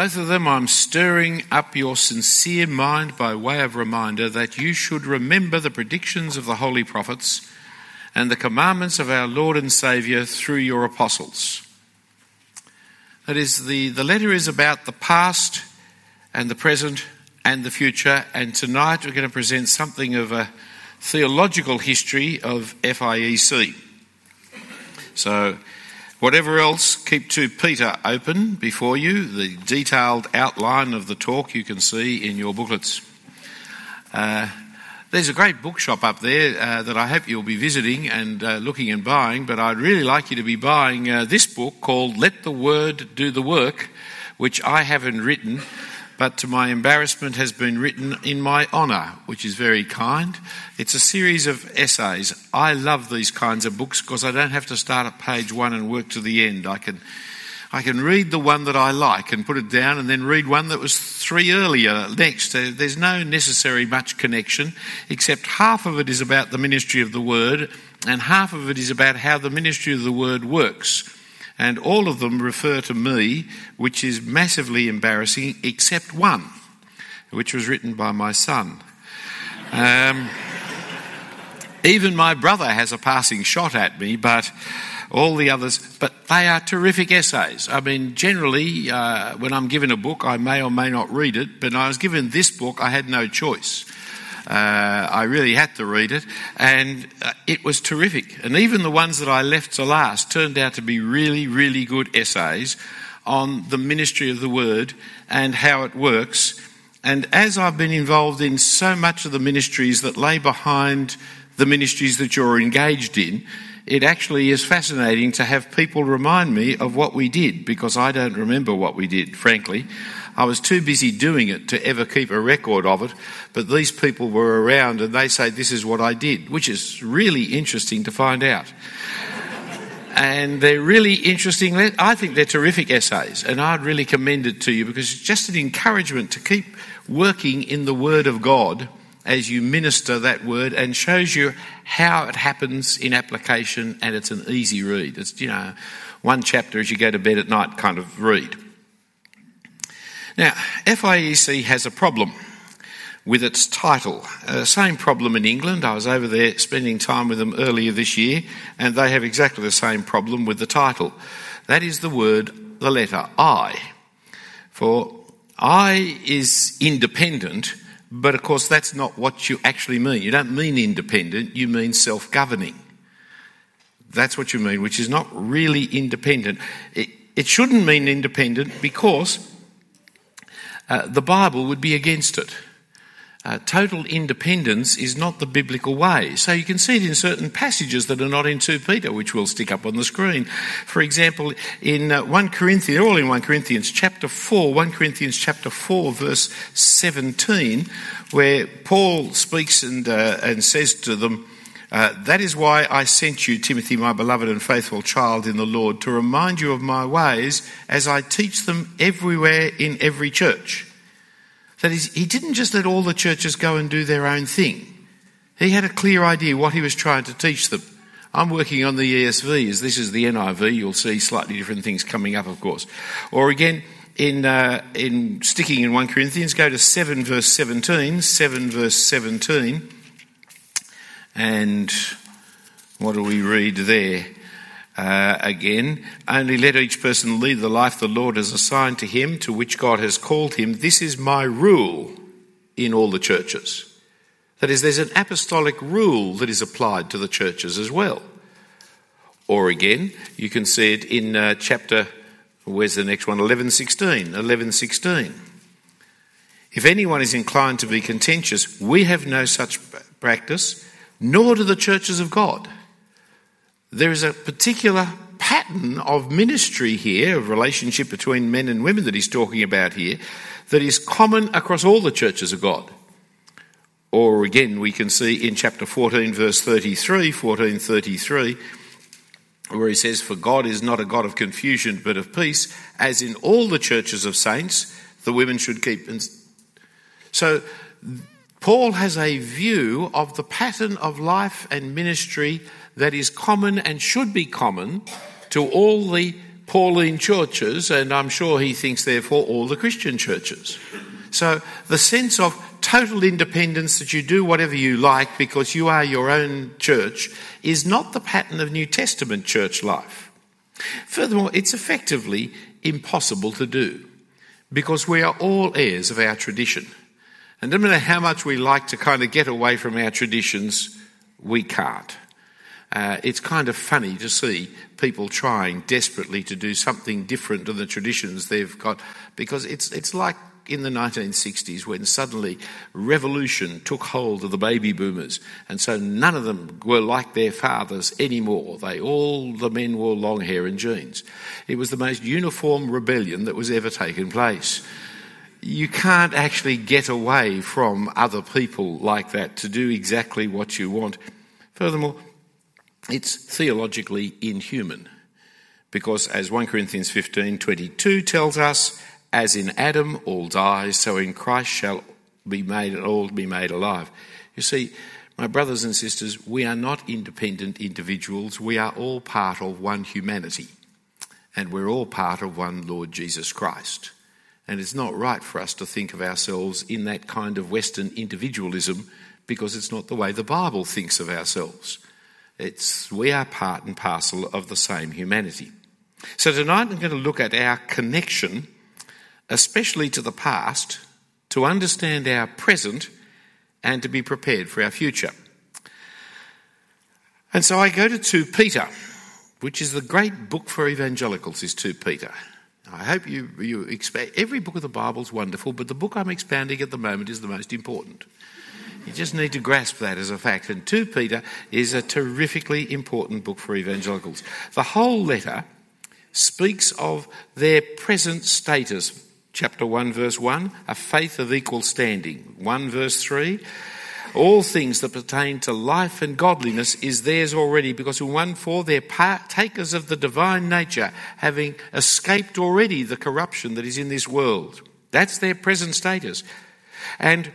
both of them I'm stirring up your sincere mind by way of reminder that you should remember the predictions of the holy prophets and the commandments of our Lord and Saviour through your apostles. That is, the, the letter is about the past and the present and the future, and tonight we're going to present something of a theological history of FIEC. So, whatever else, keep 2 Peter open before you. The detailed outline of the talk you can see in your booklets. Uh, there's a great bookshop up there uh, that I hope you'll be visiting and uh, looking and buying, but I'd really like you to be buying uh, this book called Let the Word Do the Work, which I haven't written, but to my embarrassment has been written in my honour, which is very kind. It's a series of essays. I love these kinds of books because I don't have to start at page one and work to the end. I can I can read the one that I like and put it down and then read one that was three earlier next. There's no necessary much connection, except half of it is about the ministry of the word and half of it is about how the ministry of the word works. And all of them refer to me, which is massively embarrassing, except one, which was written by my son. Um, even my brother has a passing shot at me, but all the others, but they are terrific essays. I mean, generally, uh, when I'm given a book, I may or may not read it, but I was given this book, I had no choice. Uh, I really had to read it, and uh, it was terrific. And even the ones that I left to last turned out to be really, really good essays on the ministry of the word and how it works. And as I've been involved in so much of the ministries that lay behind the ministries that you're engaged in, it actually is fascinating to have people remind me of what we did because I don't remember what we did, frankly. I was too busy doing it to ever keep a record of it, but these people were around and they say, This is what I did, which is really interesting to find out. and they're really interesting. I think they're terrific essays, and I'd really commend it to you because it's just an encouragement to keep working in the Word of God as you minister that word and shows you how it happens in application and it's an easy read. It's, you know, one chapter as you go to bed at night kind of read. Now, FIEC has a problem with its title. Uh, same problem in England. I was over there spending time with them earlier this year, and they have exactly the same problem with the title. That is the word, the letter I. For I is independent, but of course, that's not what you actually mean. You don't mean independent, you mean self governing. That's what you mean, which is not really independent. It, it shouldn't mean independent because uh, the Bible would be against it. Uh, total independence is not the biblical way. So you can see it in certain passages that are not in 2 Peter, which we'll stick up on the screen. For example, in uh, 1 Corinthians, all in 1 Corinthians chapter 4, 1 Corinthians chapter 4 verse 17, where Paul speaks and, uh, and says to them, uh, that is why I sent you, Timothy, my beloved and faithful child in the Lord, to remind you of my ways as I teach them everywhere in every church. That is, he didn't just let all the churches go and do their own thing. He had a clear idea what he was trying to teach them. I'm working on the ESV, as this is the NIV. You'll see slightly different things coming up, of course. Or again, in, uh, in sticking in 1 Corinthians, go to 7 verse 17. 7 verse 17. And what do we read there? Uh, again, only let each person lead the life the Lord has assigned to him, to which God has called him. This is my rule in all the churches. That is, there's an apostolic rule that is applied to the churches as well. Or again, you can see it in uh, chapter, where's the next one? 1116. 1116. If anyone is inclined to be contentious, we have no such practice, nor do the churches of God there is a particular pattern of ministry here, of relationship between men and women that he's talking about here, that is common across all the churches of God. Or again, we can see in chapter 14, verse 33, 1433, where he says, For God is not a God of confusion, but of peace, as in all the churches of saints, the women should keep. So, Paul has a view of the pattern of life and ministry that is common and should be common to all the Pauline churches, and I'm sure he thinks, therefore, all the Christian churches. So the sense of total independence that you do whatever you like because you are your own church is not the pattern of New Testament church life. Furthermore, it's effectively impossible to do because we are all heirs of our tradition. And no matter how much we like to kind of get away from our traditions, we can't. Uh, it's kind of funny to see people trying desperately to do something different to the traditions they've got because it's, it's like in the 1960s when suddenly revolution took hold of the baby boomers and so none of them were like their fathers anymore. They all, the men wore long hair and jeans. It was the most uniform rebellion that was ever taken place. You can't actually get away from other people like that to do exactly what you want. Furthermore, it's theologically inhuman because as 1 Corinthians 15:22 tells us, as in Adam all die, so in Christ shall be made all be made alive. You see, my brothers and sisters, we are not independent individuals. We are all part of one humanity. And we're all part of one Lord Jesus Christ. And it's not right for us to think of ourselves in that kind of Western individualism because it's not the way the Bible thinks of ourselves. It's, we are part and parcel of the same humanity. So tonight I'm going to look at our connection, especially to the past, to understand our present and to be prepared for our future. And so I go to 2 Peter, which is the great book for evangelicals, is 2 Peter. I hope you, you expect, every book of the Bible is wonderful, but the book I'm expanding at the moment is the most important. You just need to grasp that as a fact. And 2 Peter is a terrifically important book for evangelicals. The whole letter speaks of their present status. Chapter 1, verse 1, a faith of equal standing. 1, verse 3, all things that pertain to life and godliness is theirs already, because in 1 4 they're partakers of the divine nature, having escaped already the corruption that is in this world. That's their present status. And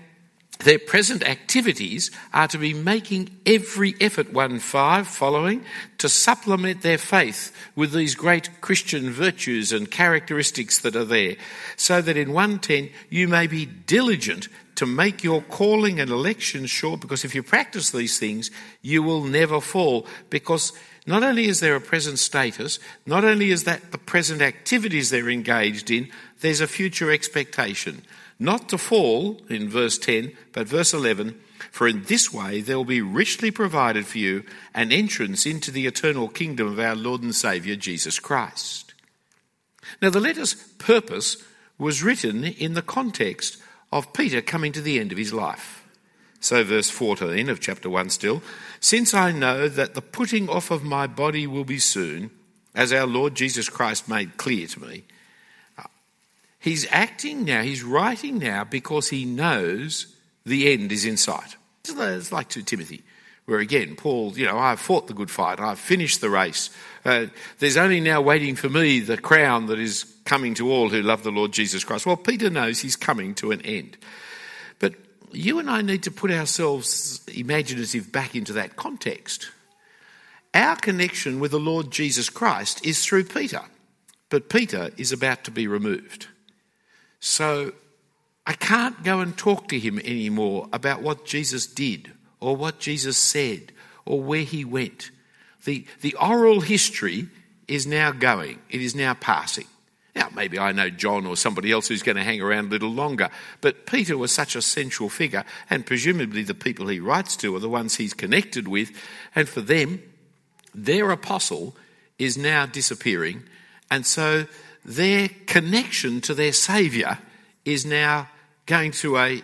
their present activities are to be making every effort, 1 5 following, to supplement their faith with these great Christian virtues and characteristics that are there, so that in 110 you may be diligent to make your calling and election sure, because if you practice these things, you will never fall. Because not only is there a present status, not only is that the present activities they're engaged in, there's a future expectation not to fall in verse 10, but verse 11, for in this way there will be richly provided for you an entrance into the eternal kingdom of our Lord and Saviour Jesus Christ. Now, the letter's purpose was written in the context of Peter coming to the end of his life. So, verse 14 of chapter 1 still, since I know that the putting off of my body will be soon, as our Lord Jesus Christ made clear to me, He's acting now, he's writing now because he knows the end is in sight. It's like to Timothy, where again, Paul, you know, I've fought the good fight, I've finished the race. Uh, there's only now waiting for me the crown that is coming to all who love the Lord Jesus Christ. Well, Peter knows he's coming to an end. But you and I need to put ourselves imaginative back into that context. Our connection with the Lord Jesus Christ is through Peter, but Peter is about to be removed. So I can't go and talk to him anymore about what Jesus did or what Jesus said or where he went. The, the oral history is now going, it is now passing. Now, maybe I know John or somebody else who's going to hang around a little longer, but Peter was such a central figure, and presumably the people he writes to are the ones he's connected with, and for them, their apostle is now disappearing, and so their connection to their Saviour is now going through a,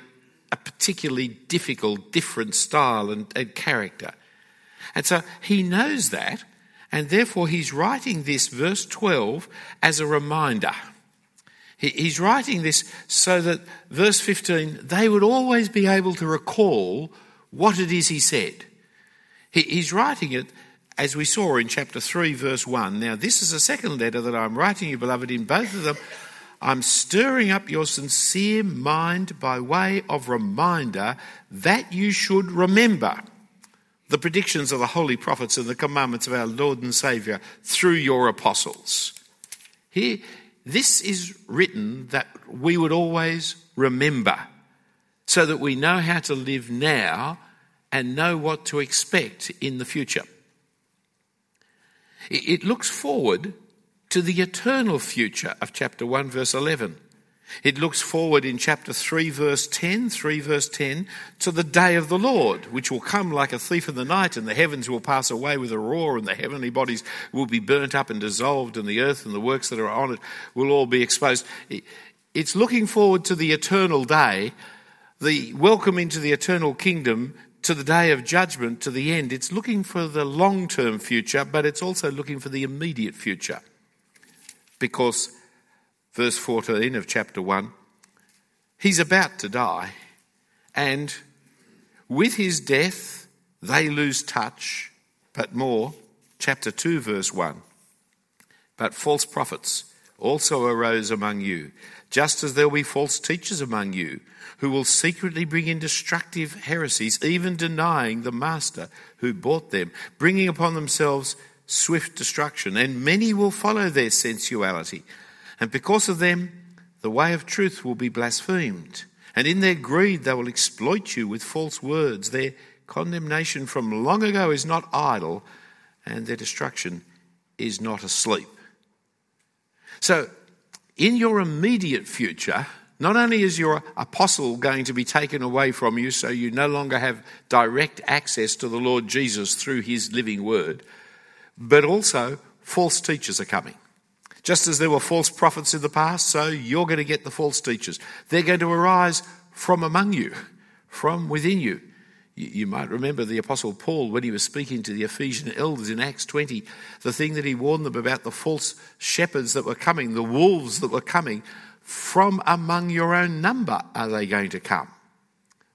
a particularly difficult, different style and, and character. And so he knows that, and therefore he's writing this verse 12 as a reminder. He's writing this so that, verse 15, they would always be able to recall what it is he said. He's writing it as we saw in chapter 3, verse 1. Now, this is a second letter that I'm writing you, beloved. In both of them, I'm stirring up your sincere mind by way of reminder that you should remember the predictions of the holy prophets and the commandments of our Lord and Saviour through your apostles. Here, this is written that we would always remember so that we know how to live now and know what to expect in the future. It looks forward to the eternal future of chapter 1, verse 11. It looks forward in chapter 3, verse 10, 3 verse 10, to the day of the Lord, which will come like a thief in the night, and the heavens will pass away with a roar, and the heavenly bodies will be burnt up and dissolved, and the earth and the works that are on it will all be exposed. It's looking forward to the eternal day, the welcome into the eternal kingdom, to the day of judgment, to the end. It's looking for the long term future, but it's also looking for the immediate future. Because verse 14 of chapter 1. He's about to die, and with his death, they lose touch, but more. Chapter 2, verse 1. But false prophets also arose among you, just as there will be false teachers among you, who will secretly bring in destructive heresies, even denying the master who bought them, bringing upon themselves swift destruction. And many will follow their sensuality and because of them, the way of truth will be blasphemed. And in their greed, they will exploit you with false words. Their condemnation from long ago is not idle, and their destruction is not asleep. So, in your immediate future, not only is your apostle going to be taken away from you so you no longer have direct access to the Lord Jesus through his living word, but also false teachers are coming. Just as there were false prophets in the past, so you're going to get the false teachers. They're going to arise from among you, from within you. You might remember the Apostle Paul when he was speaking to the Ephesian elders in Acts 20, the thing that he warned them about the false shepherds that were coming, the wolves that were coming. From among your own number are they going to come?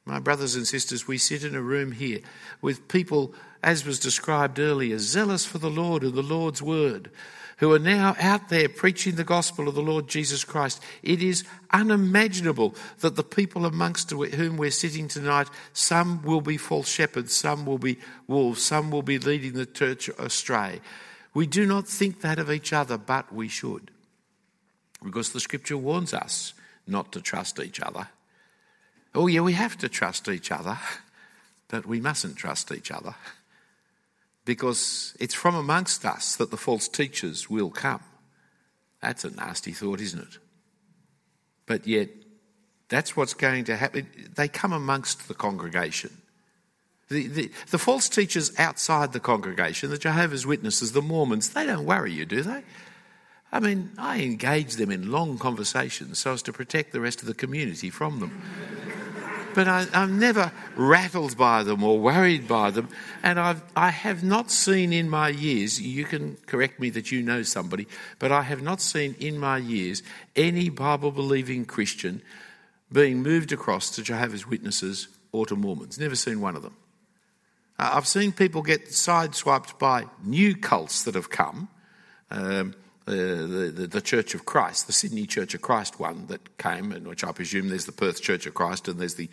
My brothers and sisters, we sit in a room here with people, as was described earlier, zealous for the Lord and the Lord's word who are now out there preaching the gospel of the Lord Jesus Christ. It is unimaginable that the people amongst whom we're sitting tonight, some will be false shepherds, some will be wolves, some will be leading the church astray. We do not think that of each other, but we should. Because the scripture warns us not to trust each other. Oh, yeah, we have to trust each other, but we mustn't trust each other because it's from amongst us that the false teachers will come. That's a nasty thought, isn't it? But yet, that's what's going to happen. They come amongst the congregation. The, the, the, false teachers outside the congregation, the Jehovah's Witnesses, the Mormons, they don't worry you, do they? I mean, I engage them in long conversations so as to protect the rest of the community from them but I, am never rattled by them or worried by them. And I've, I have not seen in my years, you can correct me that you know somebody, but I have not seen in my years any Bible believing Christian being moved across to Jehovah's Witnesses or to Mormons. Never seen one of them. I've seen people get sideswiped by new cults that have come. Um, the, the, the, Church of Christ, the Sydney Church of Christ one that came, and which I presume there's the Perth Church of Christ, and there's the,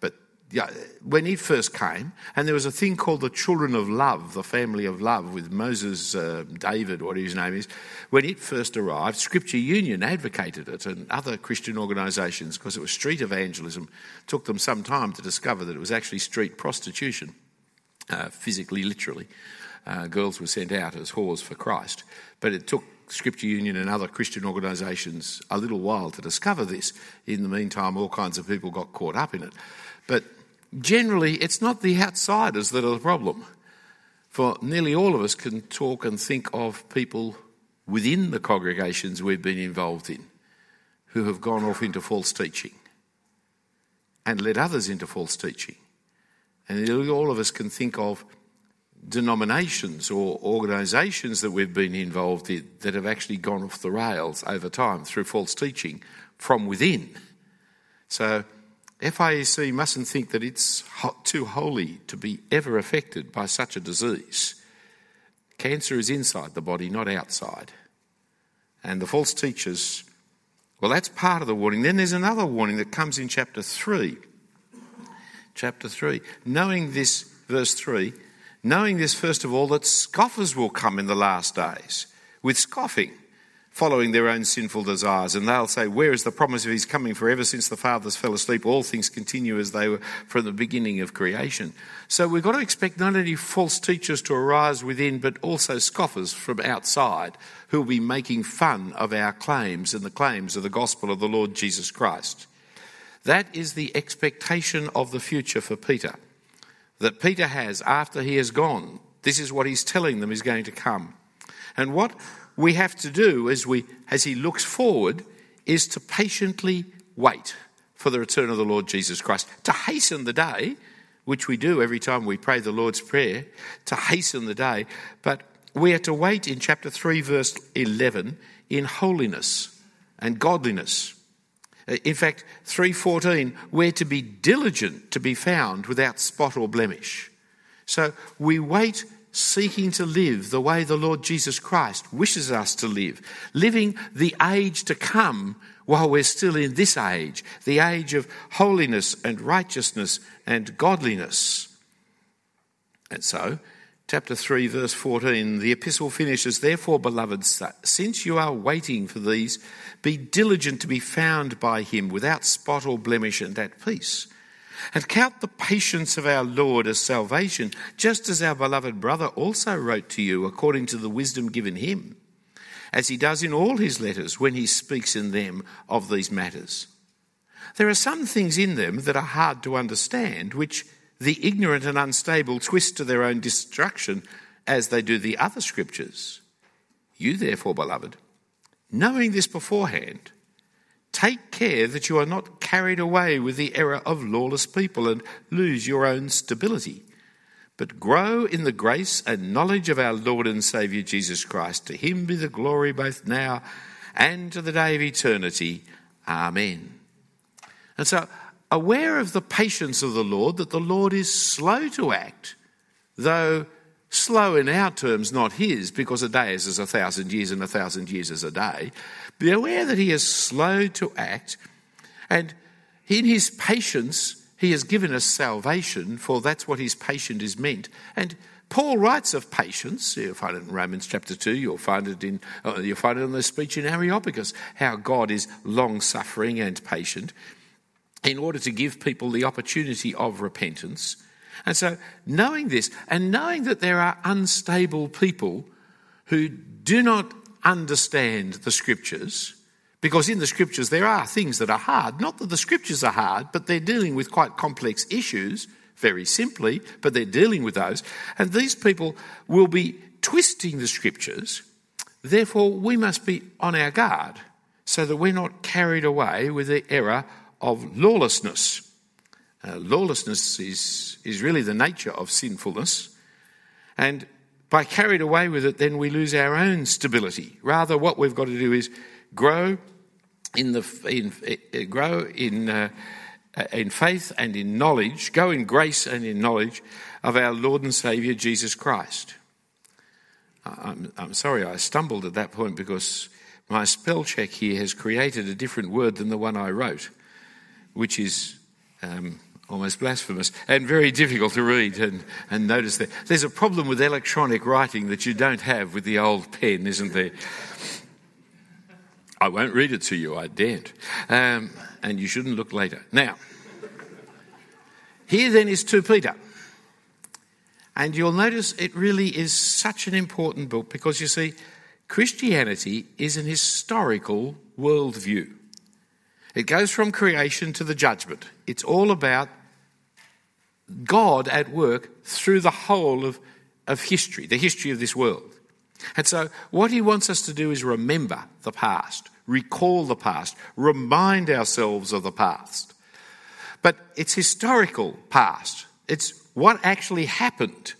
but yeah, when it first came, and there was a thing called the Children of Love, the family of love, with Moses, uh, David, what his name is. When it first arrived, Scripture Union advocated it, and other Christian organisations, because it was street evangelism. Took them some time to discover that it was actually street prostitution, uh, physically, literally. Uh, girls were sent out as whores for Christ, but it took Scripture Union and other Christian organisations a little while to discover this. In the meantime, all kinds of people got caught up in it. But generally, it's not the outsiders that are the problem. For nearly all of us can talk and think of people within the congregations we've been involved in who have gone off into false teaching and led others into false teaching. And nearly all of us can think of denominations or organisations that we've been involved in that have actually gone off the rails over time through false teaching from within. So FIEC mustn't think that it's too holy to be ever affected by such a disease. Cancer is inside the body, not outside. And the false teachers, well, that's part of the warning. Then there's another warning that comes in chapter 3. Chapter 3. Knowing this, verse 3, Knowing this, first of all, that scoffers will come in the last days with scoffing, following their own sinful desires. And they'll say, Where is the promise of his coming? For ever since the fathers fell asleep, all things continue as they were from the beginning of creation. So we've got to expect not only false teachers to arise within, but also scoffers from outside who will be making fun of our claims and the claims of the gospel of the Lord Jesus Christ. That is the expectation of the future for Peter. That Peter has after he has gone. This is what he's telling them is going to come. And what we have to do as, we, as he looks forward is to patiently wait for the return of the Lord Jesus Christ, to hasten the day, which we do every time we pray the Lord's Prayer, to hasten the day. But we are to wait in chapter 3, verse 11, in holiness and godliness. Uh, in fact, 3:14, we're to be diligent to be found without spot or blemish. So we wait seeking to live the way the Lord Jesus Christ wishes us to live, living the age to come while we're still in this age, the age of holiness and righteousness and godliness. And so, chapter 3, verse 14, the epistle finishes, Therefore, beloved, since you are waiting for these, be diligent to be found by him without spot or blemish and at peace and count the patience of our Lord as salvation, just as our beloved brother also wrote to you according to the wisdom given him, as he does in all his letters when he speaks in them of these matters. There are some things in them that are hard to understand, which the ignorant and unstable twist to their own destruction, as they do the other scriptures. You, therefore, beloved, knowing this beforehand, Take care that you are not carried away with the error of lawless people and lose your own stability, but grow in the grace and knowledge of our Lord and Saviour Jesus Christ. To him be the glory both now and to the day of eternity. Amen. And so, aware of the patience of the Lord, that the Lord is slow to act, though slow in our terms, not his, because a day is as a thousand years and a thousand years as a day. Be aware that he is slow to act, and in his patience, he has given us salvation, for that's what his patience is meant. And Paul writes of patience. You'll find it in Romans chapter two. You'll find it in uh, you'll find it in the speech in Areopagus. How God is long suffering and patient, in order to give people the opportunity of repentance. And so, knowing this and knowing that there are unstable people who do not understand the scriptures, because in the scriptures there are things that are hard. Not that the scriptures are hard, but they're dealing with quite complex issues, very simply, but they're dealing with those. And these people will be twisting the scriptures. Therefore, we must be on our guard so that we're not carried away with the error of lawlessness. Uh, lawlessness is, is really the nature of sinfulness. And by carried away with it, then we lose our own stability. Rather, what we've got to do is grow in the in, uh, grow in uh, uh, in faith and in knowledge, go in grace and in knowledge of our Lord and Saviour Jesus Christ. I'm, I'm sorry I stumbled at that point because my spell check here has created a different word than the one I wrote, which is um, almost blasphemous, and very difficult to read and, and notice that. There's a problem with electronic writing that you don't have with the old pen, isn't there? I won't read it to you, I daren't. Um, and you shouldn't look later. Now, here then is 2 Peter. And you'll notice it really is such an important book because you see, Christianity is an historical worldview. It goes from creation to the judgment. It's all about God at work through the whole of, of history, the history of this world. And so, what he wants us to do is remember the past, recall the past, remind ourselves of the past. But it's historical past, it's what actually happened.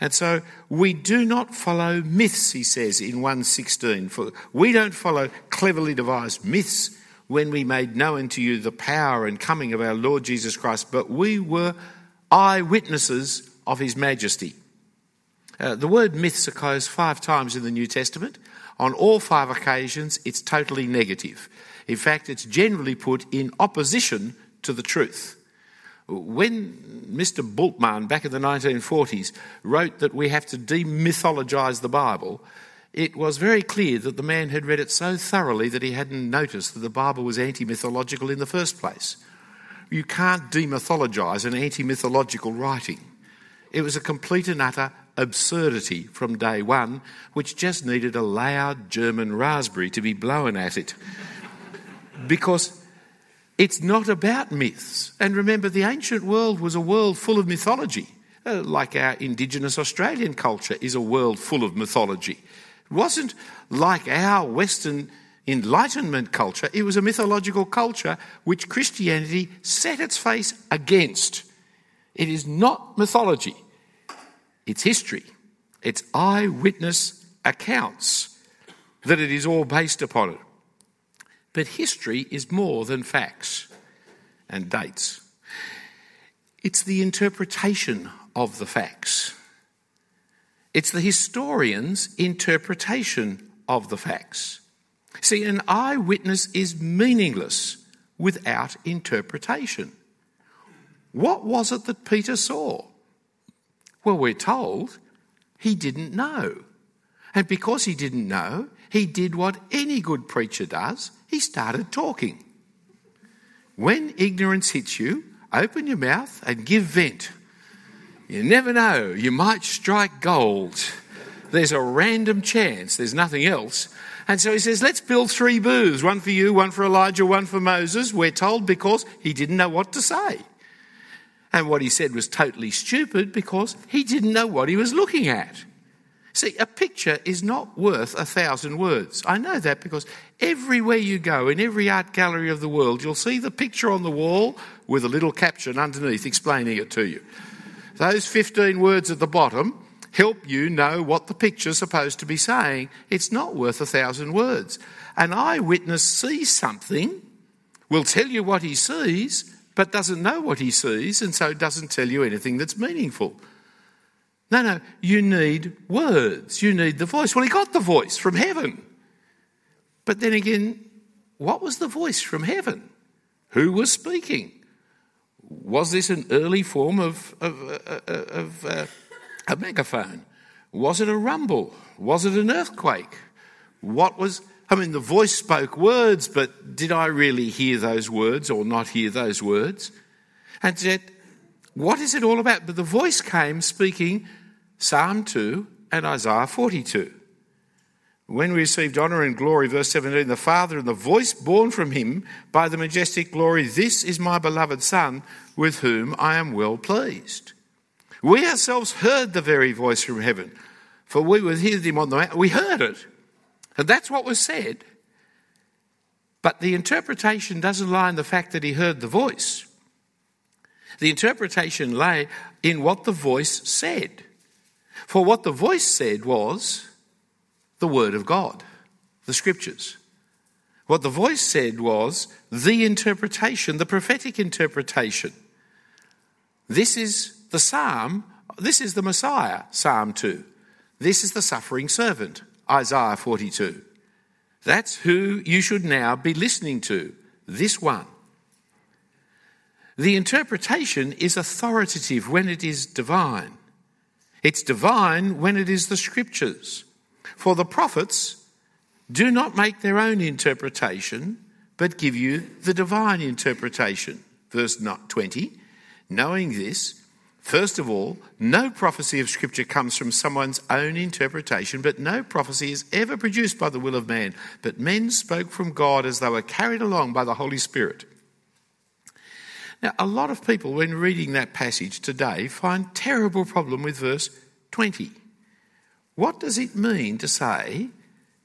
And so we do not follow myths, he says in 116. For we don't follow cleverly devised myths when we made known to you the power and coming of our Lord Jesus Christ, but we were eyewitnesses of his majesty. Uh, the word myths occurs five times in the New Testament. On all five occasions, it's totally negative. In fact, it's generally put in opposition to the truth. When Mr. Bultmann back in the 1940s wrote that we have to demythologize the Bible, it was very clear that the man had read it so thoroughly that he hadn't noticed that the Bible was anti mythological in the first place. You can't demythologise an anti mythological writing. It was a complete and utter absurdity from day one, which just needed a loud German raspberry to be blown at it. because it's not about myths. And remember, the ancient world was a world full of mythology, uh, like our indigenous Australian culture is a world full of mythology. It wasn't like our Western Enlightenment culture, it was a mythological culture which Christianity set its face against. It is not mythology, it's history, it's eyewitness accounts that it is all based upon it. But history is more than facts and dates. It's the interpretation of the facts. It's the historian's interpretation of the facts. See, an eyewitness is meaningless without interpretation. What was it that Peter saw? Well, we're told he didn't know. And because he didn't know, he did what any good preacher does he started talking. When ignorance hits you, open your mouth and give vent. You never know, you might strike gold. There's a random chance, there's nothing else. And so he says, Let's build three booths one for you, one for Elijah, one for Moses. We're told because he didn't know what to say. And what he said was totally stupid because he didn't know what he was looking at. See, a picture is not worth a thousand words. I know that because everywhere you go, in every art gallery of the world, you'll see the picture on the wall with a little caption underneath explaining it to you. Those 15 words at the bottom help you know what the picture's supposed to be saying. It's not worth a thousand words. An eyewitness sees something, will tell you what he sees, but doesn't know what he sees, and so doesn't tell you anything that's meaningful. No, no, you need words. You need the voice. Well, he got the voice from heaven. But then again, what was the voice from heaven? Who was speaking? Was this an early form of, of, uh, of uh, a megaphone? Was it a rumble? Was it an earthquake? What was, I mean, the voice spoke words, but did I really hear those words or not hear those words? And yet, what is it all about? But the voice came speaking Psalm 2 and Isaiah 42. When we received honour and glory, verse 17, the Father and the voice born from him by the majestic glory, this is my beloved Son, with whom I am well pleased. We ourselves heard the very voice from heaven, for we were with him on the mountain. We heard it. And that's what was said. But the interpretation doesn't lie in the fact that he heard the voice. The interpretation lay in what the voice said. For what the voice said was the Word of God, the Scriptures. What the voice said was the interpretation, the prophetic interpretation. This is the Psalm, this is the Messiah, Psalm 2. This is the suffering servant, Isaiah 42. That's who you should now be listening to, this one. The interpretation is authoritative when it is divine. It's divine when it is the scriptures. For the prophets do not make their own interpretation, but give you the divine interpretation. Verse 20. Knowing this, first of all, no prophecy of scripture comes from someone's own interpretation, but no prophecy is ever produced by the will of man, but men spoke from God as they were carried along by the Holy Spirit. Now, a lot of people, when reading that passage today, find terrible problem with verse 20. What does it mean to say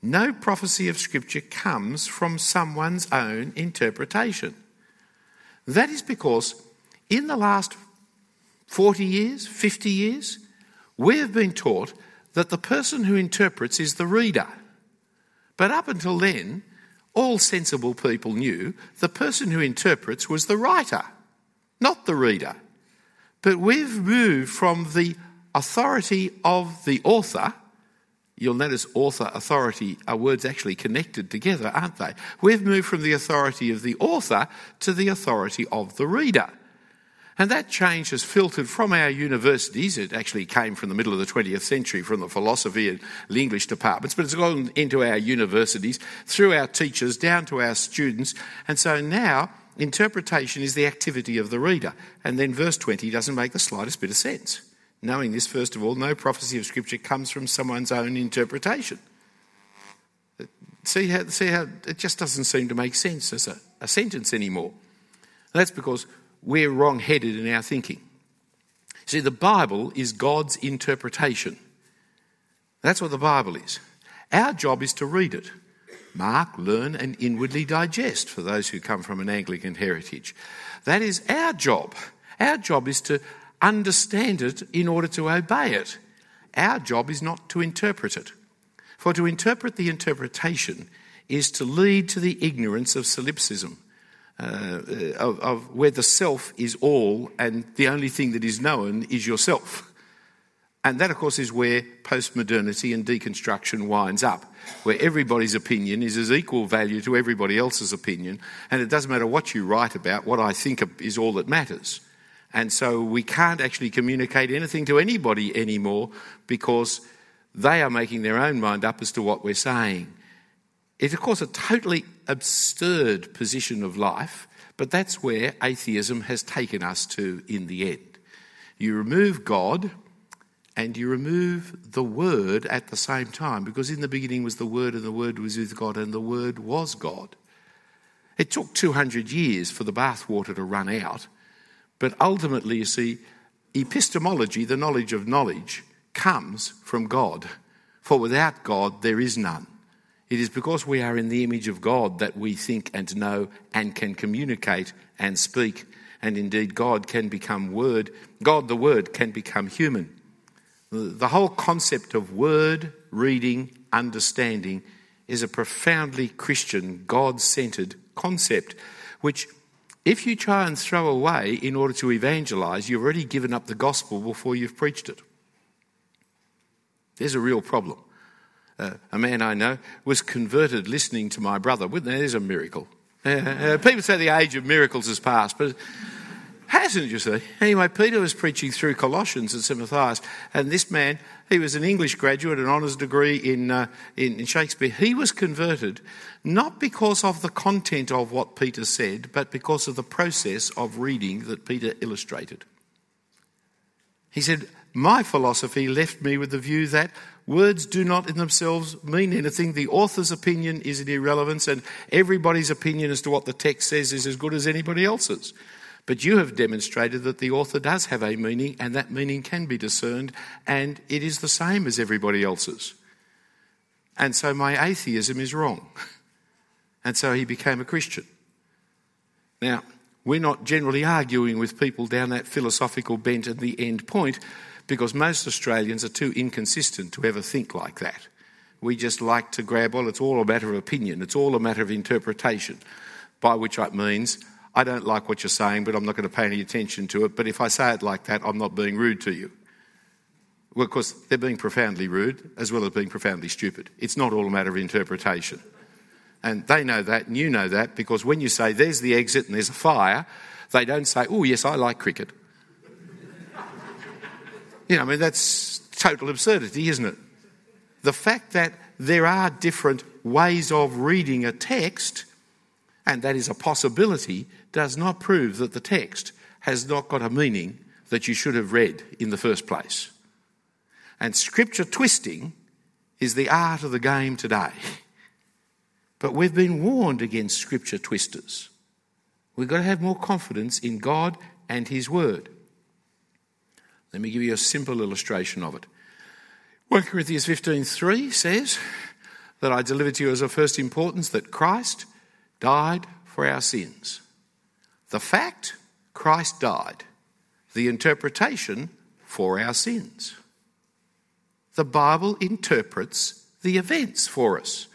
no prophecy of Scripture comes from someone's own interpretation? That is because in the last 40 years, 50 years, we have been taught that the person who interprets is the reader. But up until then, all sensible people knew the person who interprets was the writer not the reader. But we've moved from the authority of the author. You'll notice author, authority are words actually connected together, aren't they? We've moved from the authority of the author to the authority of the reader. And that change has filtered from our universities. It actually came from the middle of the 20th century from the philosophy and the English departments, but it's gone into our universities, through our teachers, down to our students. And so now interpretation is the activity of the reader. And then verse 20 doesn't make the slightest bit of sense. Knowing this, first of all, no prophecy of Scripture comes from someone's own interpretation. See how, see how it just doesn't seem to make sense as a, a sentence anymore. that's because we're wrong headed in our thinking. See, the Bible is God's interpretation. That's what the Bible is. Our job is to read it, mark, learn, and inwardly digest for those who come from an Anglican heritage. That is our job. Our job is to understand it in order to obey it. Our job is not to interpret it. For to interpret the interpretation is to lead to the ignorance of solipsism uh, of, of where the self is all and the only thing that is known is yourself. And that, of course, is where postmodernity and deconstruction winds up, where everybody's opinion is as equal value to everybody else's opinion, and it doesn't matter what you write about, what I think is all that matters. And so we can't actually communicate anything to anybody anymore because they are making their own mind up as to what we're saying. It's, of course, a totally absurd position of life, but that's where atheism has taken us to in the end. You remove God and you remove the Word at the same time, because in the beginning was the Word, and the Word was with God, and the Word was God. It took 200 years for the bathwater to run out, but ultimately, you see, epistemology, the knowledge of knowledge, comes from God. For without God, there is none. It is because we are in the image of God that we think and know and can communicate and speak. And indeed, God can become Word. God, the Word, can become human. The whole concept of word reading, understanding, is a profoundly Christian, God centered concept, which, if you try and throw away in order to evangelize, you've already given up the gospel before you've preached it. There's a real problem uh, a man I know, was converted listening to my brother. There's a miracle. Uh, uh, people say the age of miracles has passed, but hasn't, you see? Anyway, Peter was preaching through Colossians St. Matthias, and this man, he was an English graduate, an honours degree in, uh, in, in Shakespeare. He was converted not because of the content of what Peter said, but because of the process of reading that Peter illustrated. He said, My philosophy left me with the view that Words do not in themselves mean anything. The author's opinion is an irrelevance, and everybody's opinion as to what the text says is as good as anybody else's. But you have demonstrated that the author does have a meaning, and that meaning can be discerned, and it is the same as everybody else's. And so my atheism is wrong. And so he became a Christian. Now, we're not generally arguing with people down that philosophical bent at the end point because most Australians are too inconsistent to ever think like that. We just like to grab, well, it's all a matter of opinion, it's all a matter of interpretation, by which it means I don't like what you're saying, but I'm not going to pay any attention to it. But if I say it like that, I'm not being rude to you. Well, of course, they're being profoundly rude as well as being profoundly stupid. It's not all a matter of interpretation. And they know that, and you know that, because when you say there's the exit and there's a fire, they don't say, oh, yes, I like cricket. You know, I mean, that's total absurdity, isn't it? The fact that there are different ways of reading a text, and that is a possibility, does not prove that the text has not got a meaning that you should have read in the first place. And scripture twisting is the art of the game today. But we've been warned against scripture twisters. We've got to have more confidence in God and His Word. Let me give you a simple illustration of it. 1 Corinthians 15:3 says that I delivered to you as of first importance that Christ died for our sins. The fact, Christ died. The interpretation, for our sins. The Bible interprets the events for us.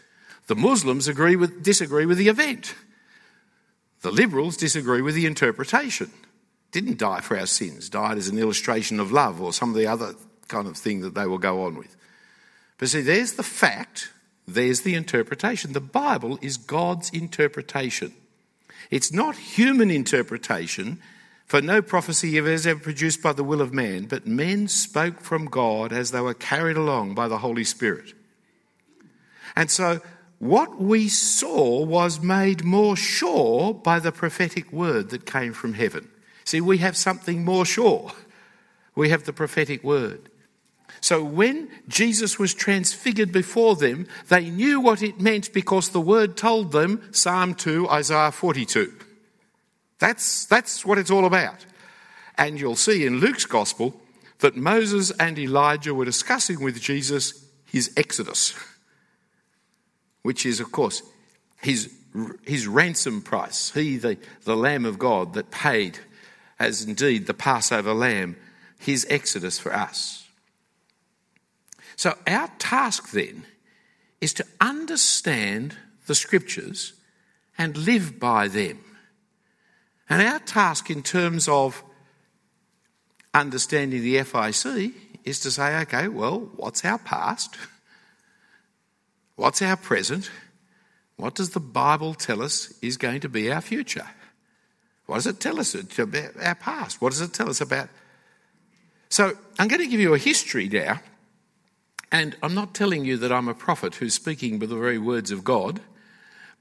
The Muslims agree with, disagree with the event. The liberals disagree with the interpretation didn't die for our sins, died as an illustration of love or some of the other kind of thing that they will go on with. But see, there's the fact, there's the interpretation. The Bible is God's interpretation. It's not human interpretation For no prophecy is ever produced by the will of man, but men spoke from God as they were carried along by the Holy Spirit. And so what we saw was made more sure by the prophetic word that came from heaven. See, we have something more sure. We have the prophetic word. So when Jesus was transfigured before them, they knew what it meant because the word told them Psalm 2, Isaiah 42. That's, that's what it's all about. And you'll see in Luke's gospel that Moses and Elijah were discussing with Jesus his exodus, which is, of course, his, his ransom price. He, the, the Lamb of God that paid, as indeed the Passover lamb, his exodus for us. So, our task then is to understand the scriptures and live by them. And our task in terms of understanding the FIEC is to say, okay, well, what's our past? What's our present? What does the Bible tell us is going to be our future? What does it tell us about our past? What does it tell us about? So I'm going to give you a history now, and I'm not telling you that I'm a prophet who's speaking by the very words of God,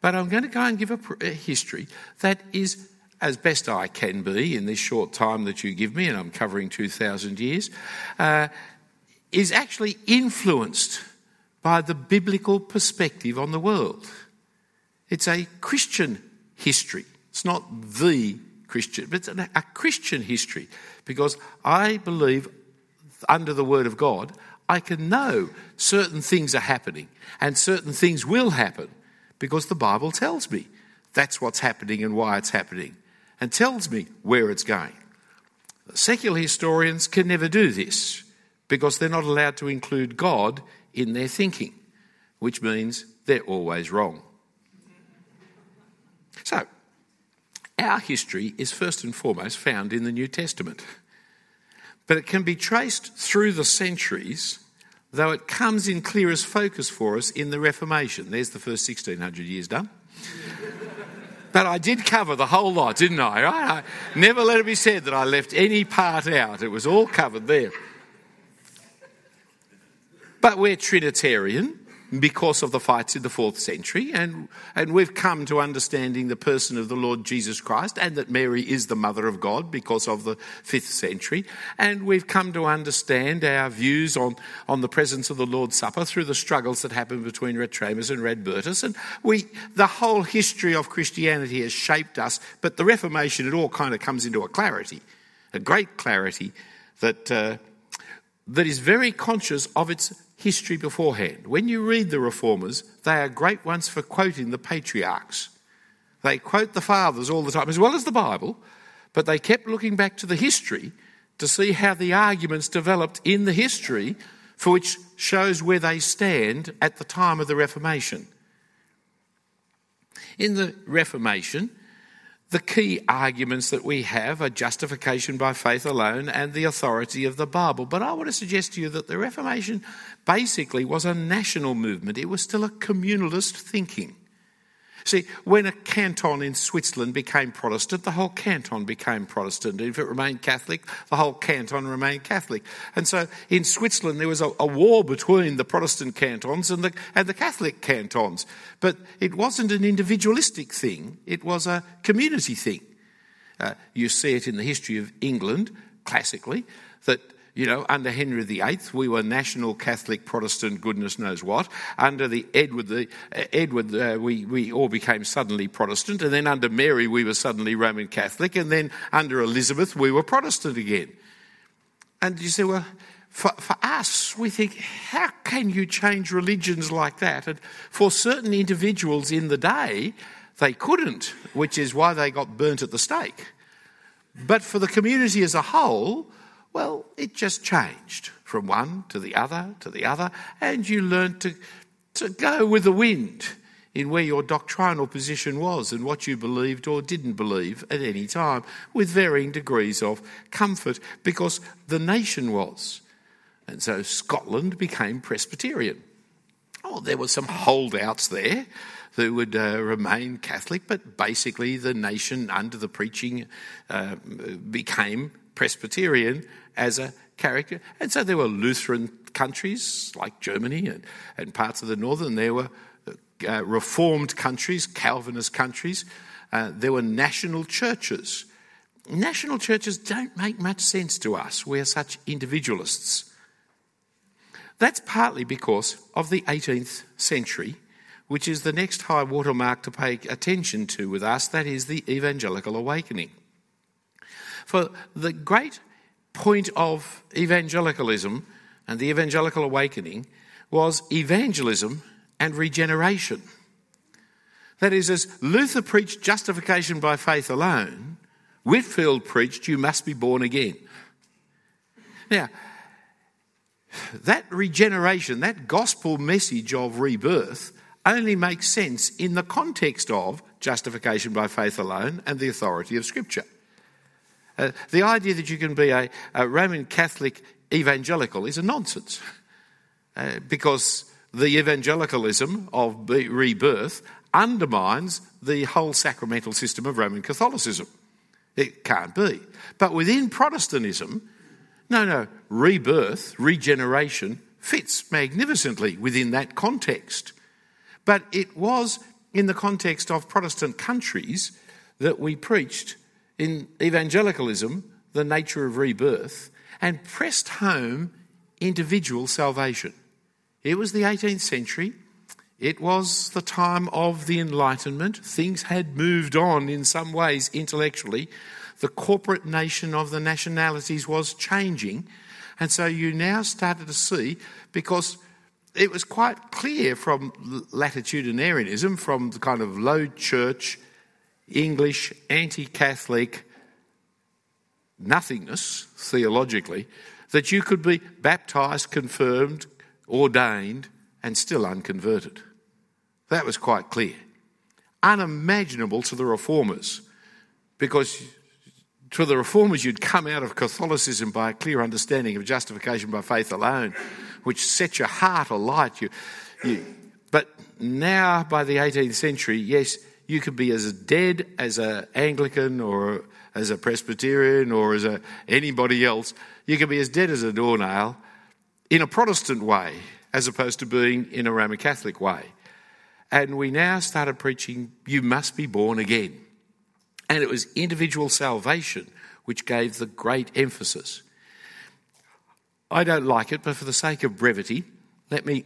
but I'm going to go and give a, a history that is as best I can be in this short time that you give me, and I'm covering 2,000 years, uh, is actually influenced by the biblical perspective on the world. It's a Christian history. It's not the Christian, but it's a Christian history because I believe under the Word of God, I can know certain things are happening and certain things will happen because the Bible tells me that's what's happening and why it's happening and tells me where it's going. Secular historians can never do this because they're not allowed to include God in their thinking, which means they're always wrong. So, our history is first and foremost found in the New Testament, but it can be traced through the centuries, though it comes in clearest focus for us in the Reformation. There's the first 1600 years done. But I did cover the whole lot, didn't I? I never let it be said that I left any part out. It was all covered there. But we're Trinitarian because of the fights in the fourth century, and, and we've come to understanding the person of the Lord Jesus Christ and that Mary is the mother of God because of the fifth century, and we've come to understand our views on, on the presence of the Lord's Supper through the struggles that happened between Ratramnus and Radbertus, and we, the whole history of Christianity has shaped us, but the Reformation, it all kind of comes into a clarity, a great clarity that, uh, that is very conscious of its history beforehand. When you read the reformers, they are great ones for quoting the patriarchs. They quote the fathers all the time, as well as the Bible, but they kept looking back to the history to see how the arguments developed in the history for which shows where they stand at the time of the Reformation. In the Reformation, the key arguments that we have are justification by faith alone and the authority of the Bible. But I want to suggest to you that the Reformation basically was a national movement, it was still a communalist thinking. See, when a canton in Switzerland became Protestant, the whole canton became Protestant. If it remained Catholic, the whole canton remained Catholic. And so in Switzerland, there was a, a war between the Protestant cantons and the, and the Catholic cantons. But it wasn't an individualistic thing, it was a community thing. Uh, you see it in the history of England, classically, that you know, under Henry VIII, we were national Catholic Protestant, goodness knows what. Under the Edward, the, uh, Edward, uh, we, we all became suddenly Protestant, and then under Mary, we were suddenly Roman Catholic, and then under Elizabeth, we were Protestant again. And you say, well, for, for us, we think, how can you change religions like that? And for certain individuals in the day, they couldn't, which is why they got burnt at the stake. But for the community as a whole, well, it just changed from one to the other to the other, and you learned to, to go with the wind in where your doctrinal position was and what you believed or didn't believe at any time, with varying degrees of comfort, because the nation was. And so Scotland became Presbyterian. Oh, there were some holdouts there that would uh, remain Catholic, but basically the nation under the preaching uh, became Presbyterian as a character. And so there were Lutheran countries like Germany and, and parts of the northern. There were uh, Reformed countries, Calvinist countries. Uh, there were national churches. National churches don't make much sense to us. We're such individualists. That's partly because of the 18th century, which is the next high watermark to pay attention to with us, that is the evangelical awakening. For the great point of evangelicalism and the evangelical awakening was evangelism and regeneration. That is, as Luther preached justification by faith alone, Whitefield preached you must be born again. Now, that regeneration, that gospel message of rebirth, only makes sense in the context of justification by faith alone and the authority of Scripture. Uh, the idea that you can be a, a Roman Catholic evangelical is a nonsense uh, because the evangelicalism of rebirth undermines the whole sacramental system of Roman Catholicism. It can't be. But within Protestantism, no, no, rebirth, regeneration fits magnificently within that context. But it was in the context of Protestant countries that we preached in evangelicalism the nature of rebirth and pressed home individual salvation. It was the 18th century. It was the time of the Enlightenment. Things had moved on in some ways intellectually. The corporate nation of the nationalities was changing. And so you now started to see, because it was quite clear from latitudinarianism, from the kind of low church, English, anti Catholic nothingness theologically, that you could be baptized, confirmed, ordained, and still unconverted. That was quite clear. Unimaginable to the reformers, because to the reformers, you'd come out of Catholicism by a clear understanding of justification by faith alone, which set your heart alight. You, you, but now, by the 18th century, yes, you could be as dead as an Anglican or as a Presbyterian or as a, anybody else. You could be as dead as a doornail in a Protestant way as opposed to being in a Roman Catholic way. And we now started preaching, you must be born again. And it was individual salvation which gave the great emphasis. I don't like it, but for the sake of brevity, let me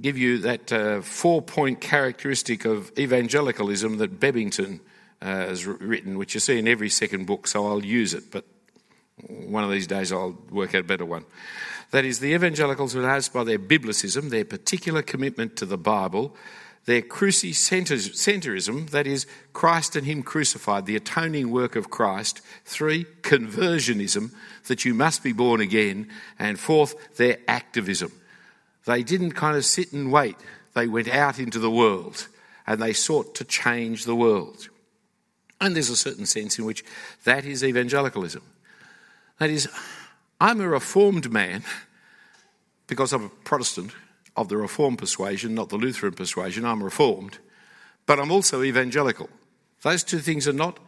give you that uh, four point characteristic of evangelicalism that Bebbington uh, has written, which you see in every second book, so I'll use it, but one of these days I'll work out a better one. That is, the evangelicals were announced by their biblicism, their particular commitment to the Bible, their crucicentrism, that is, Christ and Him crucified, the atoning work of Christ. Three, conversionism, that you must be born again. And fourth, their activism. They didn't kind of sit and wait, they went out into the world and they sought to change the world. And there's a certain sense in which that is evangelicalism. That is, I'm a reformed man because I'm a Protestant of the Reformed persuasion, not the Lutheran persuasion. I'm Reformed, but I'm also evangelical. Those two things are not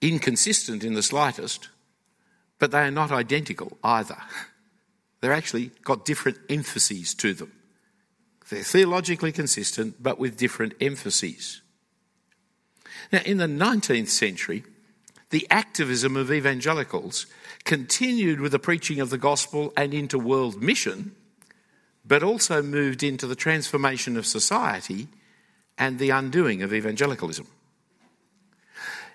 inconsistent in the slightest, but they are not identical either. They're actually got different emphases to them. They're theologically consistent, but with different emphases. Now, in the 19th century, the activism of evangelicals continued with the preaching of the gospel and into world mission, but also moved into the transformation of society and the undoing of evangelicalism.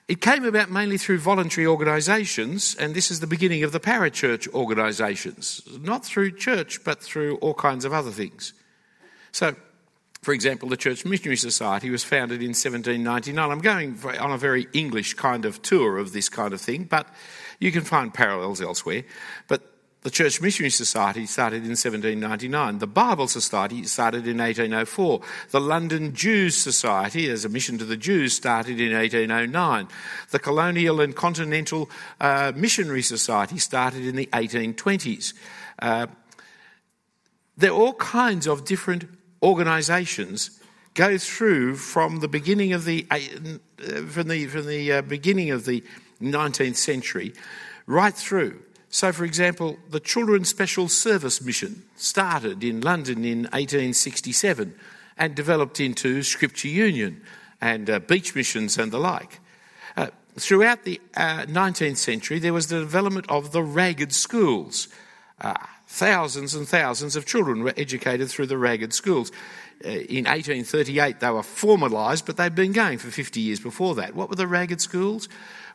It came about mainly through voluntary organisations, and this is the beginning of the parachurch organisations, not through church, but through all kinds of other things. So, for example, the Church Missionary Society was founded in 1799. I'm going on a very English kind of tour of this kind of thing, but you can find parallels elsewhere. But the Church Missionary Society started in 1799. The Bible Society started in 1804. The London Jews Society, as a mission to the Jews, started in 1809. The Colonial and Continental uh, Missionary Society started in the 1820s. Uh, there are all kinds of different organisations go through from the beginning of the uh, from the from the uh, beginning of the 19th century right through. So, for example, the Children's Special Service Mission started in London in 1867 and developed into Scripture Union and uh, beach missions and the like. Uh, throughout the uh, 19th century, there was the development of the ragged schools. Uh, thousands and thousands of children were educated through the ragged schools. Uh, in 1838, they were formalised, but they'd been going for 50 years before that. What were the ragged schools?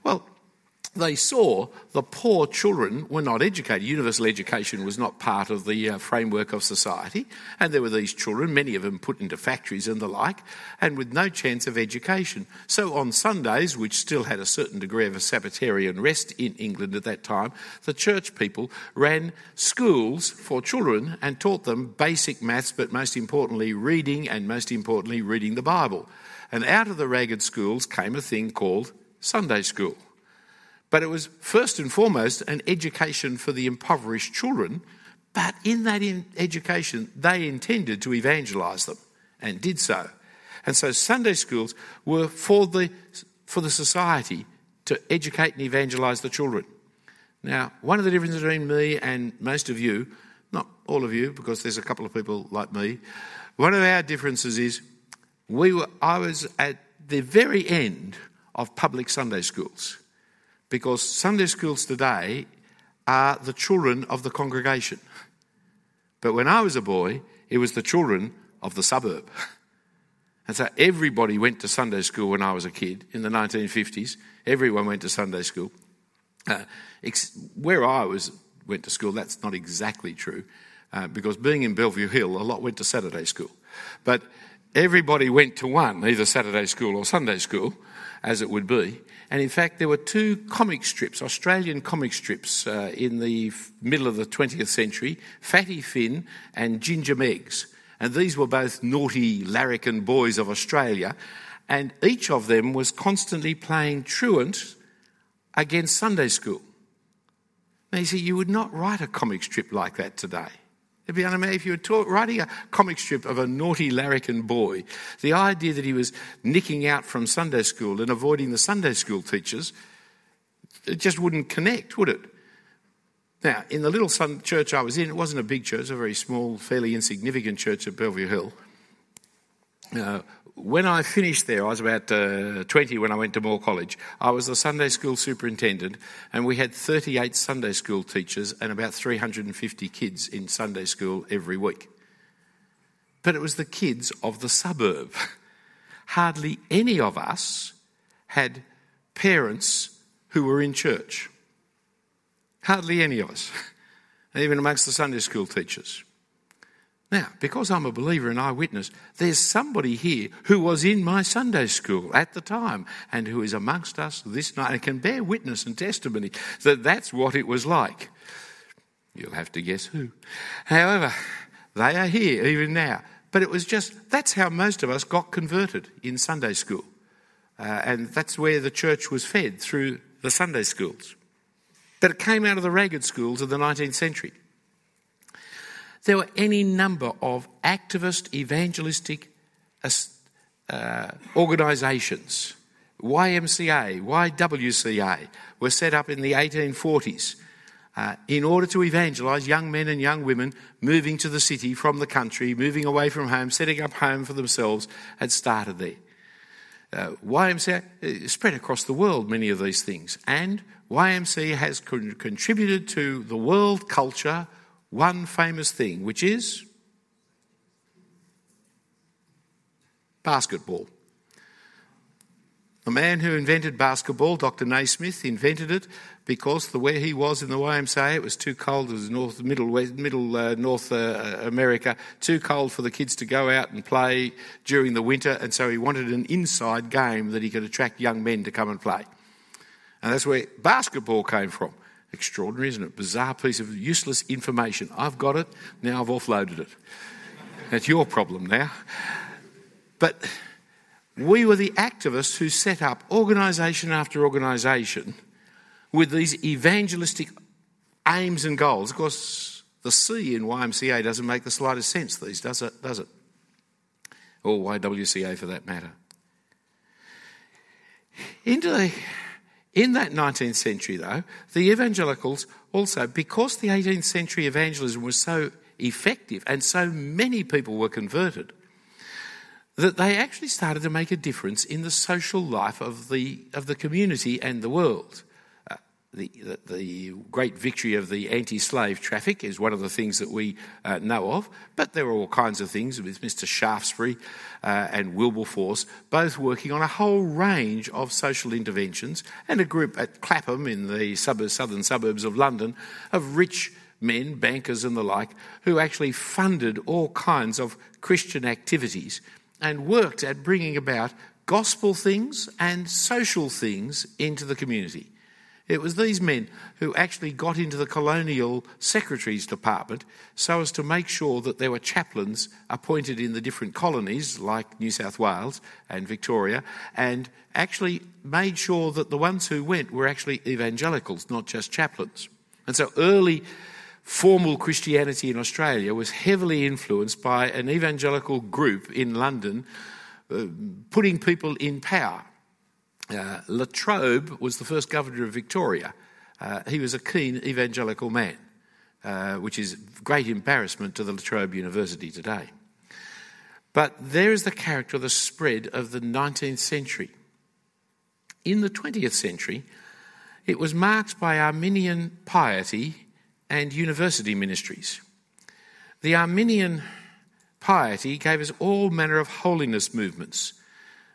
Well, they saw the poor children were not educated. Universal education was not part of the uh, framework of society, and there were these children, many of them put into factories and the like, and with no chance of education. So on Sundays, which still had a certain degree of a Sabbatarian rest in England at that time, the church people ran schools for children and taught them basic maths, but most importantly, reading, and most importantly, reading the Bible. And out of the ragged schools came a thing called Sunday school. But it was first and foremost an education for the impoverished children. But in that in education, they intended to evangelise them and did so. And so Sunday schools were for the, for the society to educate and evangelise the children. Now, one of the differences between me and most of you, not all of you, because there's a couple of people like me, one of our differences is we were, I was at the very end of public Sunday schools because Sunday schools today are the children of the congregation. But when I was a boy, it was the children of the suburb. And so everybody went to Sunday school when I was a kid in the 1950s. Everyone went to Sunday school. Uh, ex- where I was went to school, that's not exactly true, uh, because being in Bellevue Hill, a lot went to Saturday school. But everybody went to one, either Saturday school or Sunday school, as it would be. And in fact, there were two comic strips, Australian comic strips, uh, in the middle of the 20th century Fatty Finn and Ginger Meggs. And these were both naughty larrikin boys of Australia. And each of them was constantly playing truant against Sunday school. Now, you see, you would not write a comic strip like that today. It'd be if you were taught, writing a comic strip of a naughty larrikin boy. The idea that he was nicking out from Sunday school and avoiding the Sunday school teachers, it just wouldn't connect, would it? Now, in the little church I was in, it wasn't a big church, a very small, fairly insignificant church at Bellevue Hill. Uh, when I finished there, I was about uh, 20 when I went to Moore College. I was the Sunday school superintendent, and we had 38 Sunday school teachers and about 350 kids in Sunday school every week. But it was the kids of the suburb. Hardly any of us had parents who were in church. Hardly any of us, even amongst the Sunday school teachers. Now, because I'm a believer and eyewitness, there's somebody here who was in my Sunday school at the time and who is amongst us this night and can bear witness and testimony that that's what it was like. You'll have to guess who. However, they are here even now. But it was just, that's how most of us got converted in Sunday school. Uh, and that's where the church was fed through the Sunday schools. But it came out of the ragged schools of the 19th century. There were any number of activist, evangelistic uh, organisations. YMCA, YWCA were set up in the 1840s uh, in order to evangelise young men and young women moving to the city from the country, moving away from home, setting up home for themselves, had started there. Uh, YMCA uh, spread across the world, many of these things, and YMCA has con- contributed to the world culture one famous thing, which is basketball. The man who invented basketball, Dr. Naismith, invented it because the where he was in the YMCA, it was too cold. It was North, Middle, West, Middle uh, North uh, America, too cold for the kids to go out and play during the winter, and so he wanted an inside game that he could attract young men to come and play. And that's where basketball came from. Extraordinary, isn't it? Bizarre piece of useless information. I've got it, now I've offloaded it. That's your problem now. But we were the activists who set up organisation after organisation with these evangelistic aims and goals. Of course, the C in YMCA doesn't make the slightest sense these, does it? Does it? or YWCA for that matter. Into the, in that 19th century, though, the evangelicals also, because the 18th century evangelism was so effective and so many people were converted, that they actually started to make a difference in the social life of the, of the community and the world the, the, the, great victory of the anti slave traffic is one of the things that we uh, know of, but there are all kinds of things with Mr. Shaftesbury uh, and Wilberforce both working on a whole range of social interventions, and a group at Clapham in the suburbs, southern suburbs of London of rich men, bankers, and the like, who actually funded all kinds of Christian activities and worked at bringing about gospel things and social things into the community. It was these men who actually got into the colonial secretary's department so as to make sure that there were chaplains appointed in the different colonies, like New South Wales and Victoria, and actually made sure that the ones who went were actually evangelicals, not just chaplains. And so early formal Christianity in Australia was heavily influenced by an evangelical group in London uh, putting people in power uh, La Trobe was the first governor of Victoria. Uh, he was a keen evangelical man, uh, which is great embarrassment to the La Trobe University today. But there is the character of the spread of the 19th century. In the 20th century, it was marked by Arminian piety and university ministries. The Arminian piety gave us all manner of holiness movements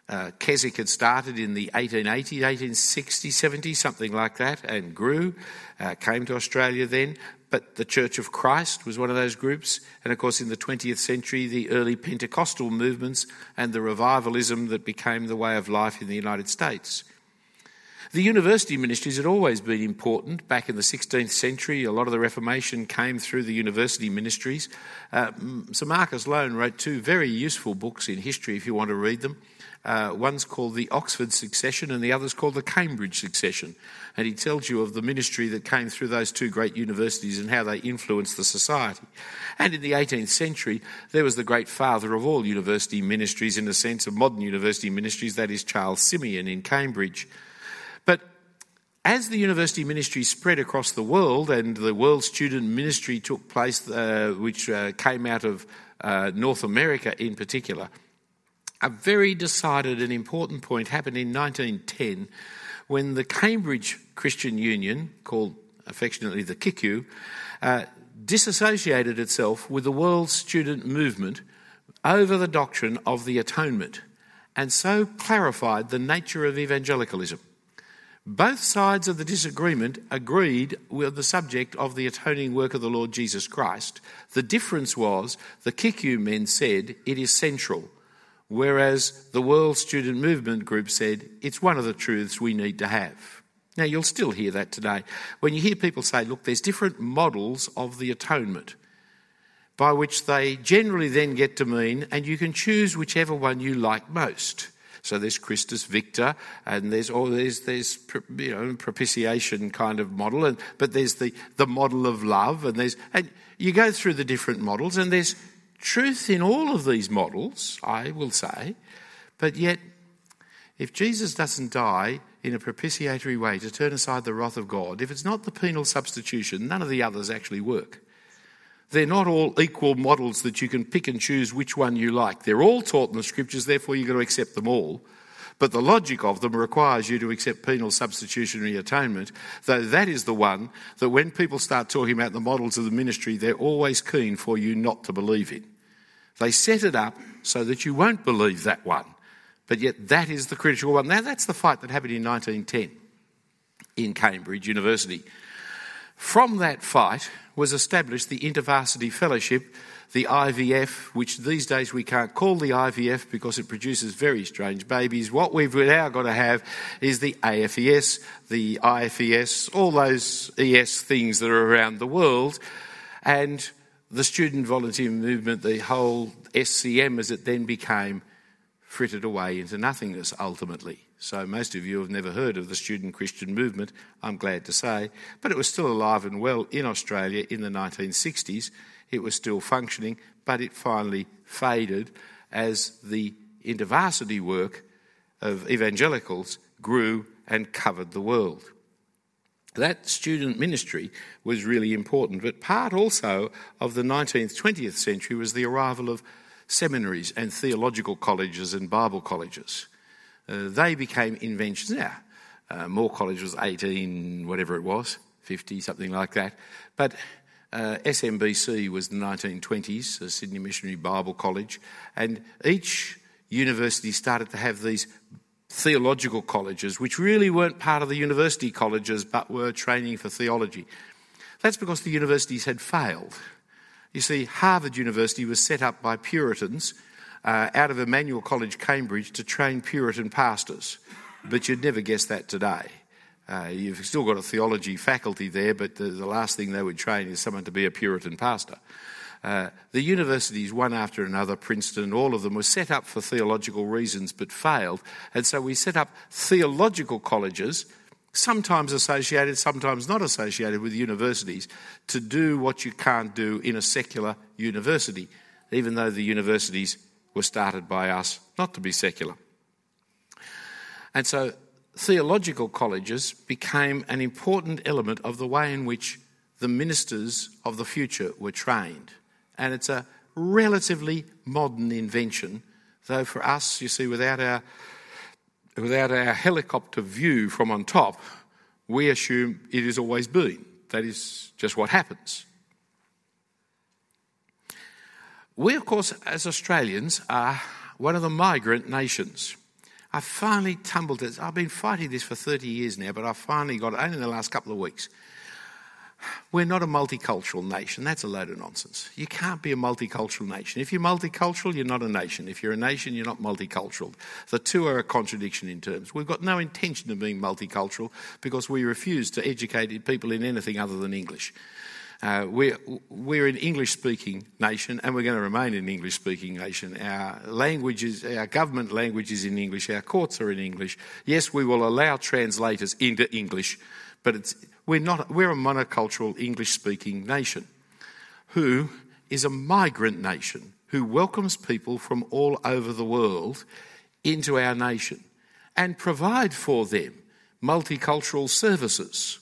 uh, Keswick had started in the 1880s, 1860s, 70s, something like that, and grew, uh, came to Australia then. But the Church of Christ was one of those groups. And of course, in the 20th century, the early Pentecostal movements and the revivalism that became the way of life in the United States. The university ministries had always been important. Back in the 16th century, a lot of the Reformation came through the university ministries. Uh, Sir Marcus Loane wrote two very useful books in history if you want to read them. Uh, one's called the Oxford Succession and the other's called the Cambridge Succession. And he tells you of the ministry that came through those two great universities and how they influenced the society. And in the 18th century, there was the great father of all university ministries in the sense of modern university ministries, that is Charles Simeon in Cambridge. But as the university ministry spread across the world and the World Student Ministry took place, uh, which uh, came out of uh, North America in particular, a very decided and important point happened in 1910 when the Cambridge Christian Union, called affectionately the CICCU, uh, disassociated itself with the world student movement over the doctrine of the atonement and so clarified the nature of evangelicalism. Both sides of the disagreement agreed with the subject of the atoning work of the Lord Jesus Christ. The difference was the CICCU men said it is central whereas the World Student Movement group said it's one of the truths we need to have. Now, you'll still hear that today. When you hear people say, look, there's different models of the atonement, by which they generally then get to mean, and you can choose whichever one you like most. So there's Christus Victor, and there's all there's there's you know propitiation kind of model, and but there's the the model of love, and there's and you go through the different models, and there's truth in all of these models, I will say, but yet, if Jesus doesn't die in a propitiatory way to turn aside the wrath of God, if it's not the penal substitution, none of the others actually work. They're not all equal models that you can pick and choose which one you like. They're all taught in the scriptures, therefore you've got to accept them all. But the logic of them requires you to accept penal substitutionary atonement, though that is the one that when people start talking about the models of the ministry, they're always keen for you not to believe in. They set it up so that you won't believe that one. But yet that is the critical one. Now that's the fight that happened in 1910 in Cambridge University. From that fight was established the InterVarsity Fellowship, the IVF, which these days we can't call the IVF because it produces very strange babies. What we've now got to have is the AFES, the IFES, all those ES things that are around the world. And the student volunteer movement, the whole SCM as it then became, frittered away into nothingness ultimately. So most of you have never heard of the student Christian movement, I'm glad to say, but it was still alive and well in Australia in the 1960s. It was still functioning, but it finally faded as the intervarsity work of evangelicals grew and covered the world. That student ministry was really important, but part also of the 19th, 20th century was the arrival of seminaries and theological colleges and Bible colleges. Uh, they became inventions. Now, uh, Moore College was 18, whatever it was, 50, something like that. But uh, SMBC was the 1920s, the Sydney Missionary Bible College, and each university started to have these theological colleges, which really weren't part of the university colleges but were training for theology. That's because the universities had failed. You see, Harvard University was set up by Puritans uh, out of Emmanuel College, Cambridge, to train Puritan pastors. But you'd never guess that today. Uh, you've still got a theology faculty there, but the, the, last thing they would train is someone to be a Puritan pastor. Uh, the universities, one after another, Princeton, all of them were set up for theological reasons but failed. And so we set up theological colleges, sometimes associated, sometimes not associated with universities, to do what you can't do in a secular university, even though the universities were started by us not to be secular. And so theological colleges became an important element of the way in which the ministers of the future were trained. And it's a relatively modern invention, though for us, you see, without our, without our helicopter view from on top, we assume it has always been. That is just what happens. We, of course, as Australians, are one of the migrant nations. I finally tumbled it. I've been fighting this for 30 years now, but I finally got it only in the last couple of weeks. We're not a multicultural nation. That's a load of nonsense. You can't be a multicultural nation. If you're multicultural, you're not a nation. If you're a nation, you're not multicultural. The two are a contradiction in terms. We've got no intention of being multicultural because we refuse to educate people in anything other than English. Uh, we're, we're an English speaking nation and we're going to remain an English speaking nation. Our language is, our government language is in English, our courts are in English. Yes, we will allow translators into English, but we're, not, we're a monocultural English speaking nation who is a migrant nation who welcomes people from all over the world into our nation and provide for them multicultural services